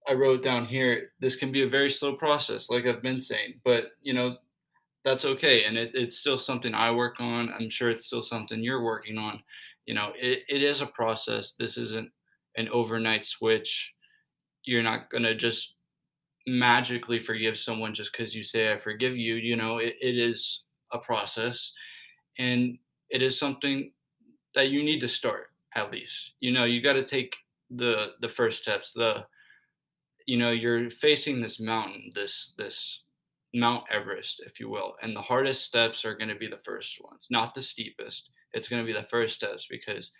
I wrote down here, this can be a very slow process, like I've been saying, but you know, that's okay. And it, it's still something I work on. I'm sure it's still something you're working on. You know, it, it is a process. This isn't an overnight switch. You're not going to just magically forgive someone just because you say, I forgive you. You know, it, it is a process and it is something that you need to start at least. You know, you got to take the the first steps, the you know you're facing this mountain this this mount everest if you will and the hardest steps are going to be the first ones not the steepest. It's going to be the first steps because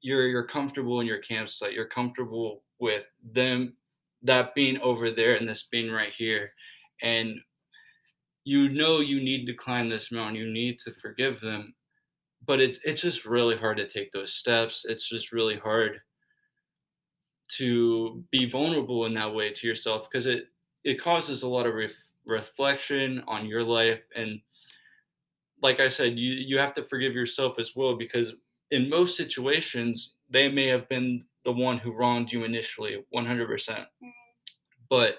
you're you're comfortable in your campsite. You're comfortable with them that being over there and this being right here and you know you need to climb this mountain. You need to forgive them but it's it's just really hard to take those steps. It's just really hard to be vulnerable in that way to yourself because it it causes a lot of reflection on your life and like i said you you have to forgive yourself as well because in most situations they may have been the one who wronged you initially 100% mm-hmm. but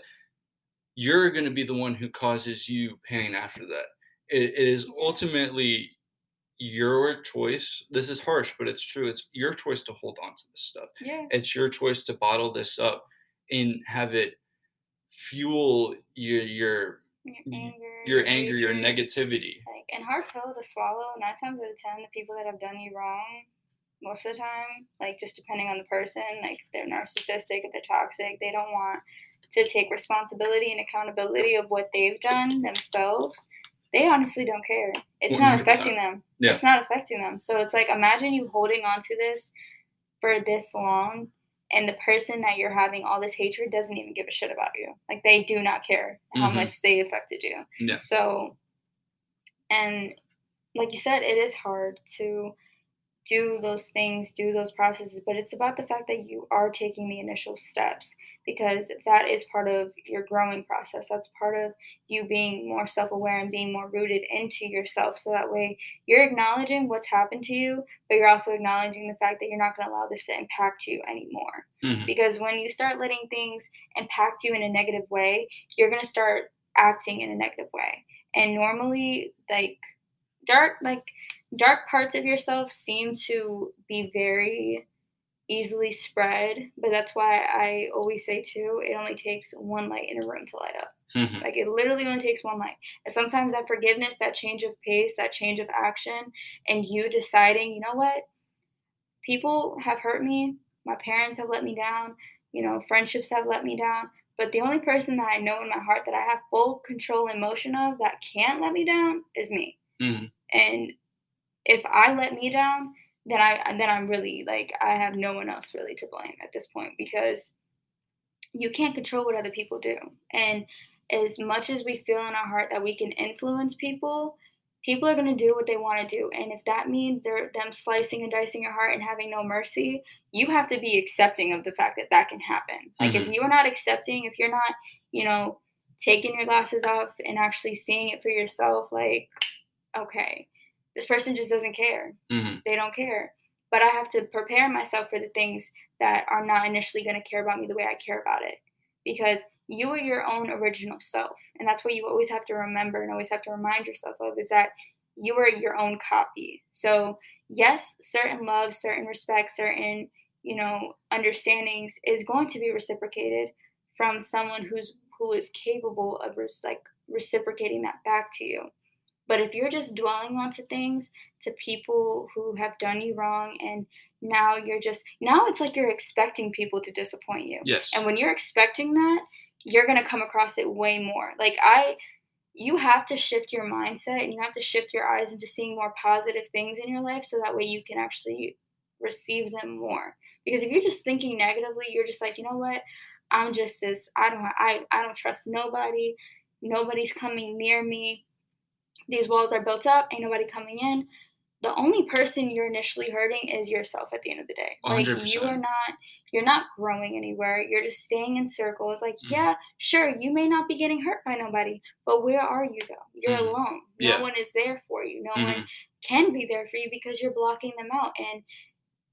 you're going to be the one who causes you pain after that it, it is ultimately your choice. This is harsh, but it's true. It's your choice to hold on to this stuff. Yeah. It's your choice to bottle this up and have it fuel your your your anger, your anger, your negativity. like and hard pill to swallow. Nine times out of ten, the people that have done you wrong, most of the time, like just depending on the person, like if they're narcissistic, if they're toxic, they don't want to take responsibility and accountability of what they've done themselves. They honestly don't care. It's not 100%. affecting them. Yeah. It's not affecting them. So it's like imagine you holding on to this for this long and the person that you're having all this hatred doesn't even give a shit about you. Like they do not care how Mhm. much they affected you. Yeah. So, and like you said, it is hard to do those things, do those processes, but it's about the fact that you are taking the initial steps because that is part of your growing process. That's part of you being more self aware and being more rooted into yourself. So that way you're acknowledging what's happened to you, but you're also acknowledging the fact that you're not going to allow this to impact you anymore. Mhm. Because when you start letting things impact you in a negative way, you're going to start acting in a negative way. And normally, like, dark, like, dark parts of yourself seem to be very easily spread, but that's why I always say too, it only takes one light in a room to light up. Mhm. Like it literally only takes one light. And sometimes that forgiveness, that change of pace, that change of action, and you deciding, you know what? People have hurt me. My parents have let me down. You know, friendships have let me down. But the only person that I know in my heart that I have full control and motion of that can't let me down is me. Mhm. And if I let me down, then I then I'm really like I have no one else really to blame at this point because you can't control what other people do. And as much as we feel in our heart that we can influence people, people are going to do what they want to do. And if that means they're them slicing and dicing your heart and having no mercy, you have to be accepting of the fact that that can happen. Like if mm-hmm. you are not accepting, if you're not, you know, taking your glasses off and actually seeing it for yourself, like, okay, this person just doesn't care Mhm. they don't care. But I have to prepare myself for the things that are not initially going to care about me the way I care about it. Because you are your own original self. And that's what you always have to remember and always have to remind yourself of is that you are your own copy. So, yes, certain love, certain respect, certain, you know, understandings is going to be reciprocated from someone who's who is capable of res- like reciprocating that back to you. But if you're just dwelling onto things to people who have done you wrong and now you're just now it's like you're expecting people to disappoint you. Yes. And when you're expecting that, you're going to come across it way more. Like I you have to shift your mindset and you have to shift your eyes into seeing more positive things in your life so that way you can actually receive them more. Because if you're just thinking negatively, you're just like, "You know what? I'm just this I don't I I don't trust nobody. Nobody's coming near me. These walls are built up, ain't nobody coming in." The only person you're initially hurting is yourself at the end of the day. Like you are not you're not growing anywhere. You're just staying in circles. Like, Mhm. yeah, sure, you may not be getting hurt by nobody, but where are you though? You're Mhm. alone. No Yeah. one is there for you. No Mhm. one can be there for you because you're blocking them out. And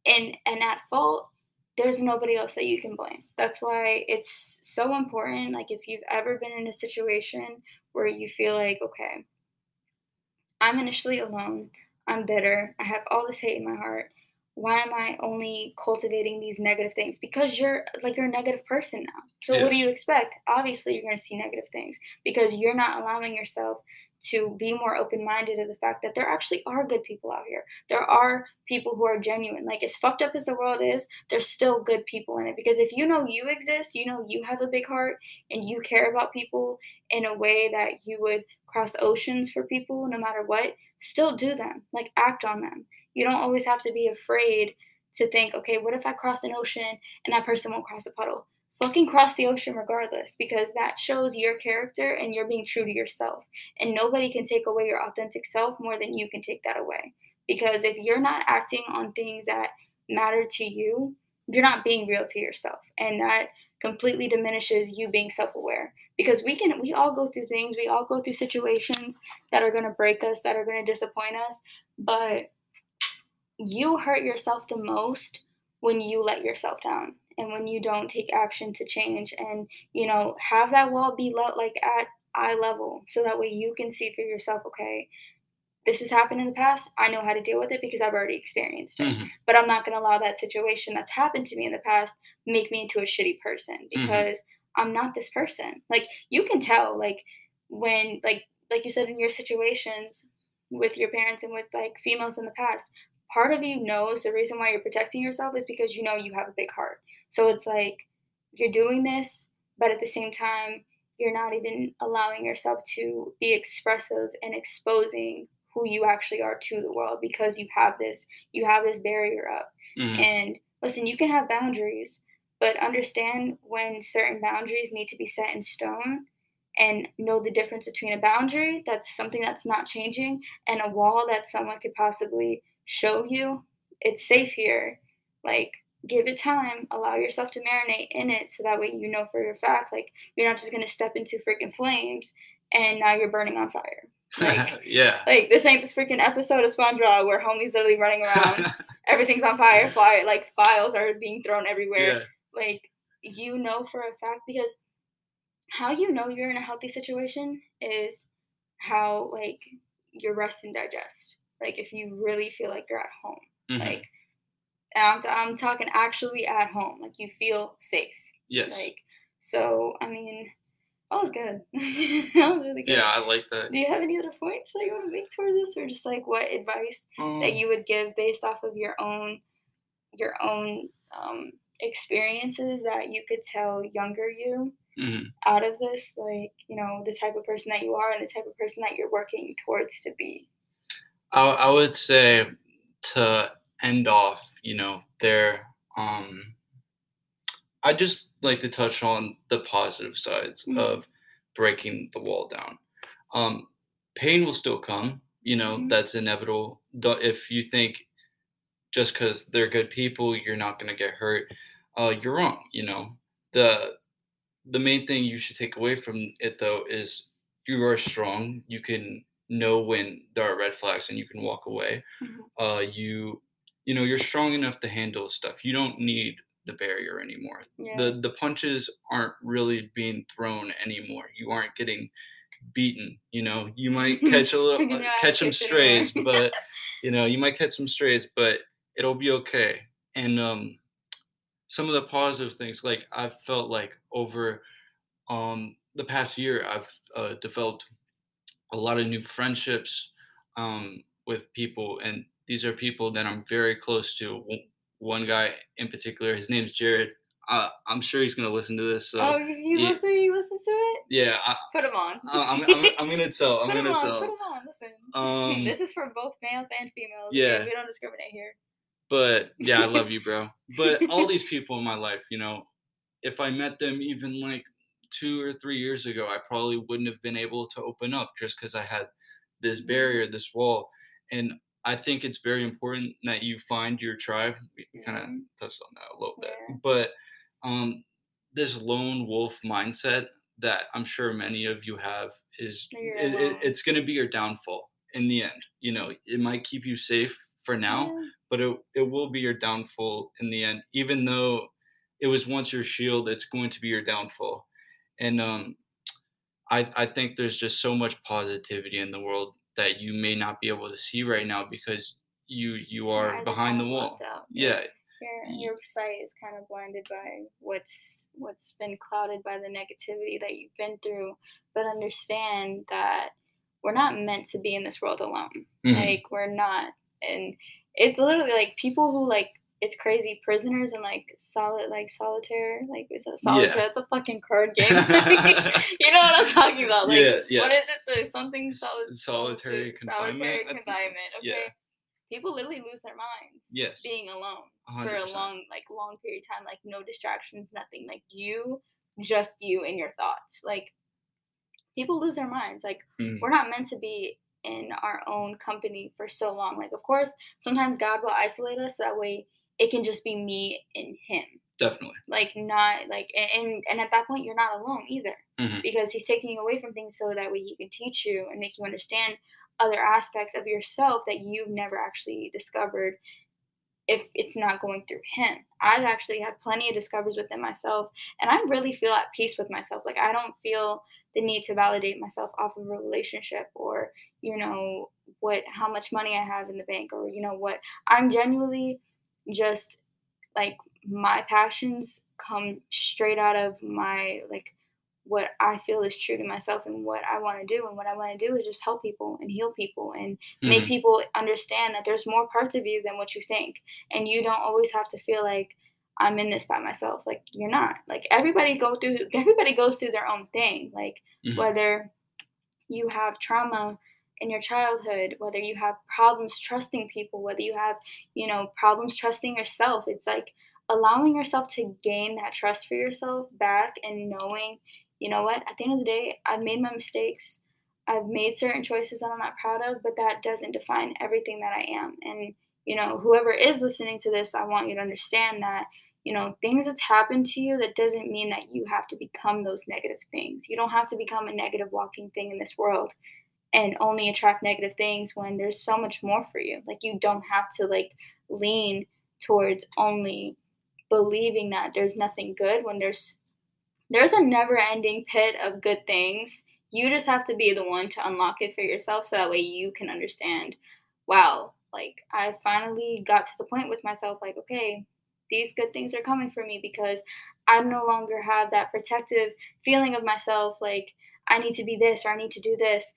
and and at fault, there's nobody else that you can blame. That's why it's so important. Like if you've ever been in a situation where you feel like, okay, I'm initially alone, I'm bitter, I have all this hate in my heart. Why am I only cultivating these negative things? Because you're like you're a negative person now. So what do you expect? Obviously you're gonna see negative things because you're not allowing yourself to be more open-minded to the fact that there actually are good people out here. There are people who are genuine. Like as fucked up as the world is, there's still good people in it. Because if you know you exist, you know you have a big heart and you care about people in a way that you would cross oceans for people no matter what, still do them. Like act on them. You don't always have to be afraid to think, okay, what if I cross an ocean and that person won't cross a puddle? Fucking cross the ocean regardless because that shows your character and you're being true to yourself. And nobody can take away your authentic self more than you can take that away. Because if you're not acting on things that matter to you, you're not being real to yourself. And that completely diminishes you being self-aware because we can we all go through things. We all go through situations that are going to break us that are going to disappoint us. But you hurt yourself the most when you let yourself down and when you don't take action to change and you know have that wall be lo- like at eye level so that way you can see for yourself okay this has happened in the past. I know how to deal with it because i've already experienced it. Mhm. but i'm not going to allow that situation that's happened to me in the past make me into a shitty person because i'm not this person like you can tell like when like like you said in your situations with your parents and with like females in the past, part of you knows the reason why you're protecting yourself is because you know you have a big heart. So it's like you're doing this, but at the same time, you're not even allowing yourself to be expressive and exposing who you actually are to the world because you have this you have this barrier up. Mm-hmm. And listen, you can have boundaries, but understand when certain boundaries need to be set in stone and know the difference between a boundary that's something that's not changing and a wall that someone could possibly show you it's safe here. Like give it time allow yourself to marinate in it so that way you know for your fact like you're not just going to step into freaking flames and now you're burning on fire. Like [laughs] yeah. like this ain't this freaking episode of spongebob where homie's literally running around [laughs] everything's on fire fire like files are being thrown everywhere. Yeah. Like you know for a fact because how you know you're in a healthy situation is how like you rest and digest. Like if you really feel like you're at home, mm-hmm. like I'm, I'm talking actually at home, like you feel safe. Yes. Like so, I mean, that was good. [laughs] that was really good. Yeah, I like that. Do you have any other points that you want to make towards this, or just like what advice um, that you would give based off of your own your own um, experiences that you could tell younger you mm-hmm. out of this, like, you know, the type of person that you are and the type of person that you're working towards to be? I, I would say to end off, you know, there, um, I just like to touch on the positive sides mm-hmm. of breaking the wall down. Um, pain will still come, you know, mm-hmm. that's inevitable. If you think just because they're good people, you're not going to get hurt, uh, you're wrong. You know, the the main thing you should take away from it though is you are strong. You can know when there are red flags and you can walk away. Mm-hmm. Uh, you you know you're strong enough to handle stuff. You don't need the barrier anymore. Yeah. The the punches aren't really being thrown anymore. You aren't getting beaten. You know, you might [laughs] catch a little uh, catch some strays, but [laughs] you know you might catch some strays, but it'll be okay. And um, some of the positive things like i've felt like over um, the past year i've uh, developed a lot of new friendships um, with people and these are people that i'm very close to. One guy in particular his name's jared. Uh, i'm sure he's going to listen to this so oh you yeah, listen you listen to it? Yeah I, put him on. I'm, I'm, I'm, gonna [laughs] tell i'm gonna tell put him on listen. [laughs] Um, this is for both males and females yeah. We don't discriminate here but [laughs] yeah, I love you, bro. But all these people in my life, you know, if I met them even like two or three years ago, I probably wouldn't have been able to open up just because I had this barrier, this wall. And I think it's very important that you find your tribe. We, we kind of touched on that a little bit, yeah. but um, this lone wolf mindset that I'm sure many of you have is it, it, it's going to be your downfall in the end. You know, it might keep you safe for now, yeah but it, it will be your downfall in the end. Even though it was once your shield, it's going to be your downfall. And um, I, I think there's just so much positivity in the world that you may not be able to see right now because you you are yeah, behind the wall. Yeah. Your, your sight is kind of blinded by what's what's been clouded by the negativity that you've been through. But understand that we're not meant to be in this world alone. Mm-hmm. Like we're not and it's literally like people who like it's crazy prisoners and like solid like solitaire like is that solitaire? Yeah. It's a fucking card [laughs] game. [laughs] you know what I'm talking about? Like yeah, yes. what is it? The something solid, solitary confinement. Solitary confinement. Okay. Yeah. People literally lose their minds. Yes. Being alone 100%. for a long like long period of time, like no distractions, nothing. Like you, just you and your thoughts. Like people lose their minds. Like mm. we're not meant to be in our own company for so long. Like, of course, sometimes God will isolate us so that way it can just be me and Him. Definitely. Like, not like, and and at that point, you're not alone either mm-hmm. because He's taking you away from things so that way He can teach you and make you understand other aspects of yourself that you've never actually discovered if it's not going through him. I've actually had plenty of discoveries within myself and I really feel at peace with myself. Like I don't feel the need to validate myself off of a relationship or you know what how much money i have in the bank or you know what i'm genuinely just like my passions come straight out of my like what I feel is true to myself and what I want to do. And what I want to do is just help people and heal people and mm-hmm. make people understand that there's more parts of you than what you think. And you don't always have to feel like I'm in this by myself. Like you're not. Like everybody go through everybody goes through their own thing. Like mm-hmm. whether you have trauma in your childhood, whether you have problems trusting people, whether you have, you know, problems trusting yourself. It's like allowing yourself to gain that trust for yourself back and knowing you know what, at the end of the day, I've made my mistakes. I've made certain choices that I'm not proud of, but that doesn't define everything that I am. And, you know, whoever is listening to this, I want you to understand that, you know, things that's happened to you, that doesn't mean that you have to become those negative things. You don't have to become a negative walking thing in this world and only attract negative things when there's so much more for you. Like, you don't have to, like, lean towards only believing that there's nothing good when there's there's a never ending pit of good things. You just have to be the one to unlock it for yourself so that way you can understand, wow, like I finally got to the point with myself, like, okay, these good things are coming for me because I no longer have that protective feeling of myself, like, I need to be this or I need to do this.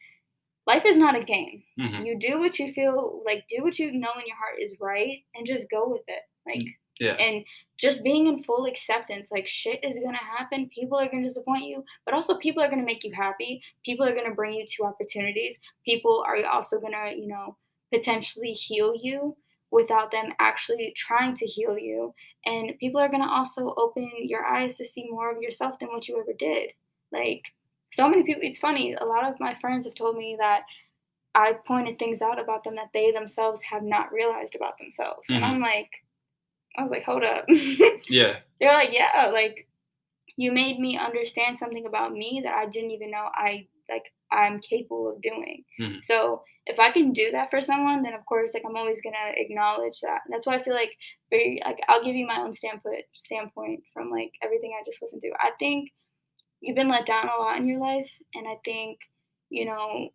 Life is not a game. Mm-hmm. You do what you feel like, do what you know in your heart is right and just go with it. Like, mm. Yeah. And just being in full acceptance, like shit is gonna happen. People are gonna disappoint you, but also people are gonna make you happy. People are gonna bring you to opportunities. People are also gonna, you know, potentially heal you without them actually trying to heal you. And people are gonna also open your eyes to see more of yourself than what you ever did. Like so many people it's funny, a lot of my friends have told me that I pointed things out about them that they themselves have not realized about themselves. Mm-hmm. And I'm like, I was like, hold up. [laughs] yeah. They're like, yeah, like you made me understand something about me that I didn't even know I like I'm capable of doing. Mm-hmm. So if I can do that for someone, then of course, like I'm always gonna acknowledge that. And that's why I feel like very like I'll give you my own standpoint standpoint from like everything I just listened to. I think you've been let down a lot in your life, and I think you know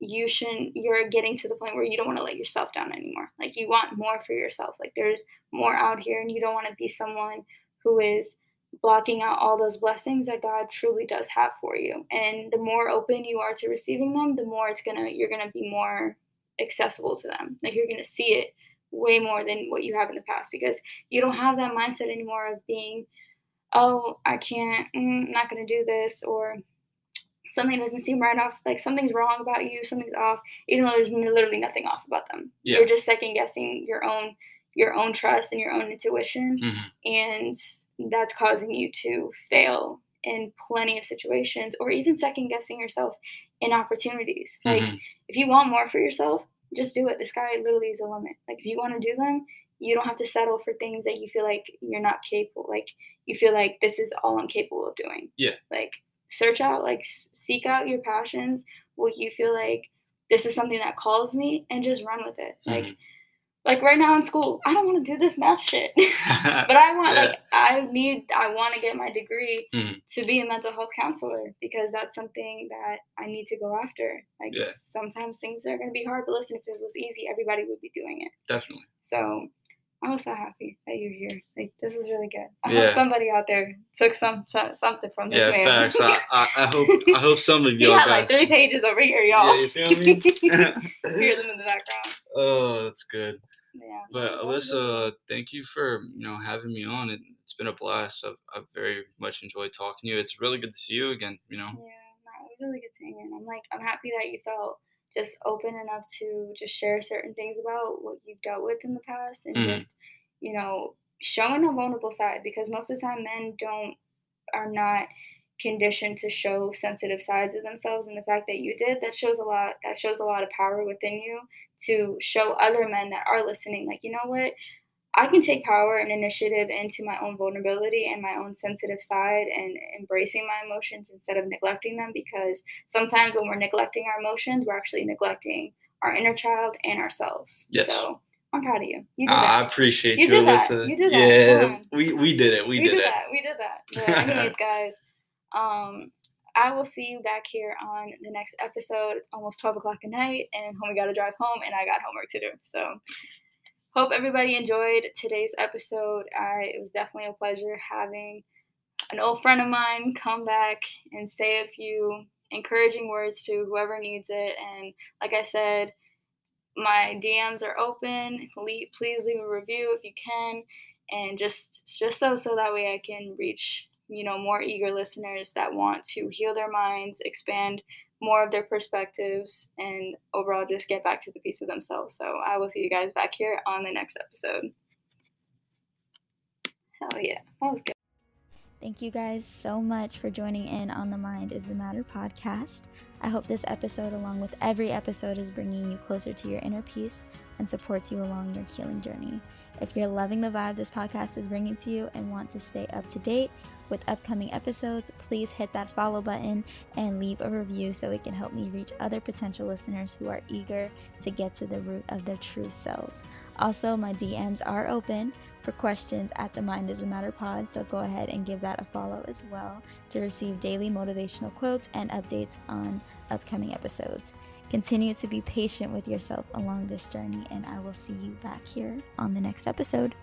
you shouldn't you're getting to the point where you don't want to let yourself down anymore. Like you want more for yourself. Like there's more out here and you don't want to be someone who is blocking out all those blessings that god truly does have for you. And the more open you are to receiving them the more it's gonna you're gonna be more accessible to them. Like you're gonna see it way more than what you have in the past because you don't have that mindset anymore of being oh i can't mm, i'm not gonna do this or something doesn't seem right off, like something's wrong about you, something's off, even though there's literally nothing off about them. Yeah. You're just second guessing your own your own trust and your own intuition, mm-hmm. and that's causing you to fail in plenty of situations, or even second guessing yourself in opportunities. Mm-hmm. Like if you want more for yourself, just do it. The sky literally is the limit. Like if you want to do them, you don't have to settle for things that you feel like you're not capable. Like you feel like this is all I'm capable of doing. Yeah. Like search out like seek out your passions what you feel like this is something that calls me and just run with it mm-hmm. like like right now in school i don't want to do this math shit [laughs] [laughs] but i want yeah. like i need i want to get my degree mm-hmm. to be a mental health counselor because that's something that i need to go after like yeah. sometimes things are going to be hard but listen if it was easy everybody would be doing it definitely so I'm so happy that you're here. Like this is really good. I yeah. hope somebody out there took some something from this yeah, man. facts. I, [laughs] I, I, hope I hope some of [laughs] y'all. got like three pages over here, y'all. Yeah, you feel me? [laughs] Hear them in the background. Oh, that's good. Yeah. But Alissa, thank you for you know having me on. It, has been a blast. I've, I've very much enjoyed talking to you. It's really good to see you again. You know. Yeah, no, it was really good seeing you. I'm like, I'm happy that you felt just open enough to just share certain things about what you've dealt with in the past and mm-hmm. just you know showing a vulnerable side because most of the time men don't are not conditioned to show sensitive sides of themselves and the fact that you did that shows a lot that shows a lot of power within you to show other men that are listening like you know what I can take power and initiative into my own vulnerability and my own sensitive side and embracing my emotions instead of neglecting them because sometimes when we're neglecting our emotions, we're actually neglecting our inner child and ourselves. Yes. So I'm proud of you. You did uh, that. I appreciate you, you Alissa. You did that. Yeah, we, we did it. We, we did, did it. that. We did that. [laughs] But anyways, guys, um, I will see you back here on the next episode. It's almost 12 o'clock at night, and we got to drive home, and I got homework to do. So hope everybody enjoyed today's episode. I, it was definitely a pleasure having an old friend of mine come back and say a few encouraging words to whoever needs it. And like I said, my DMs are open. Please leave a review if you can, and just just so so that way I can reach you know more eager listeners that want to heal their minds, expand more of their perspectives, and overall just get back to the piece of themselves. So I will see you guys back here on the next episode. Hell yeah, that was good. Thank you guys so much for joining in on the Mind is the Matter podcast. I hope this episode, along with every episode, is bringing you closer to your inner peace and supports you along your healing journey. If you're loving the vibe this podcast is bringing to you and want to stay up to date with upcoming episodes, please hit that follow button and leave a review so it can help me reach other potential listeners who are eager to get to the root of their true selves. Also, my DMs are open for questions at the Mind is a Matter pod, so go ahead and give that a follow as well to receive daily motivational quotes and updates on upcoming episodes. Continue to be patient with yourself along this journey, and I will see you back here on the next episode.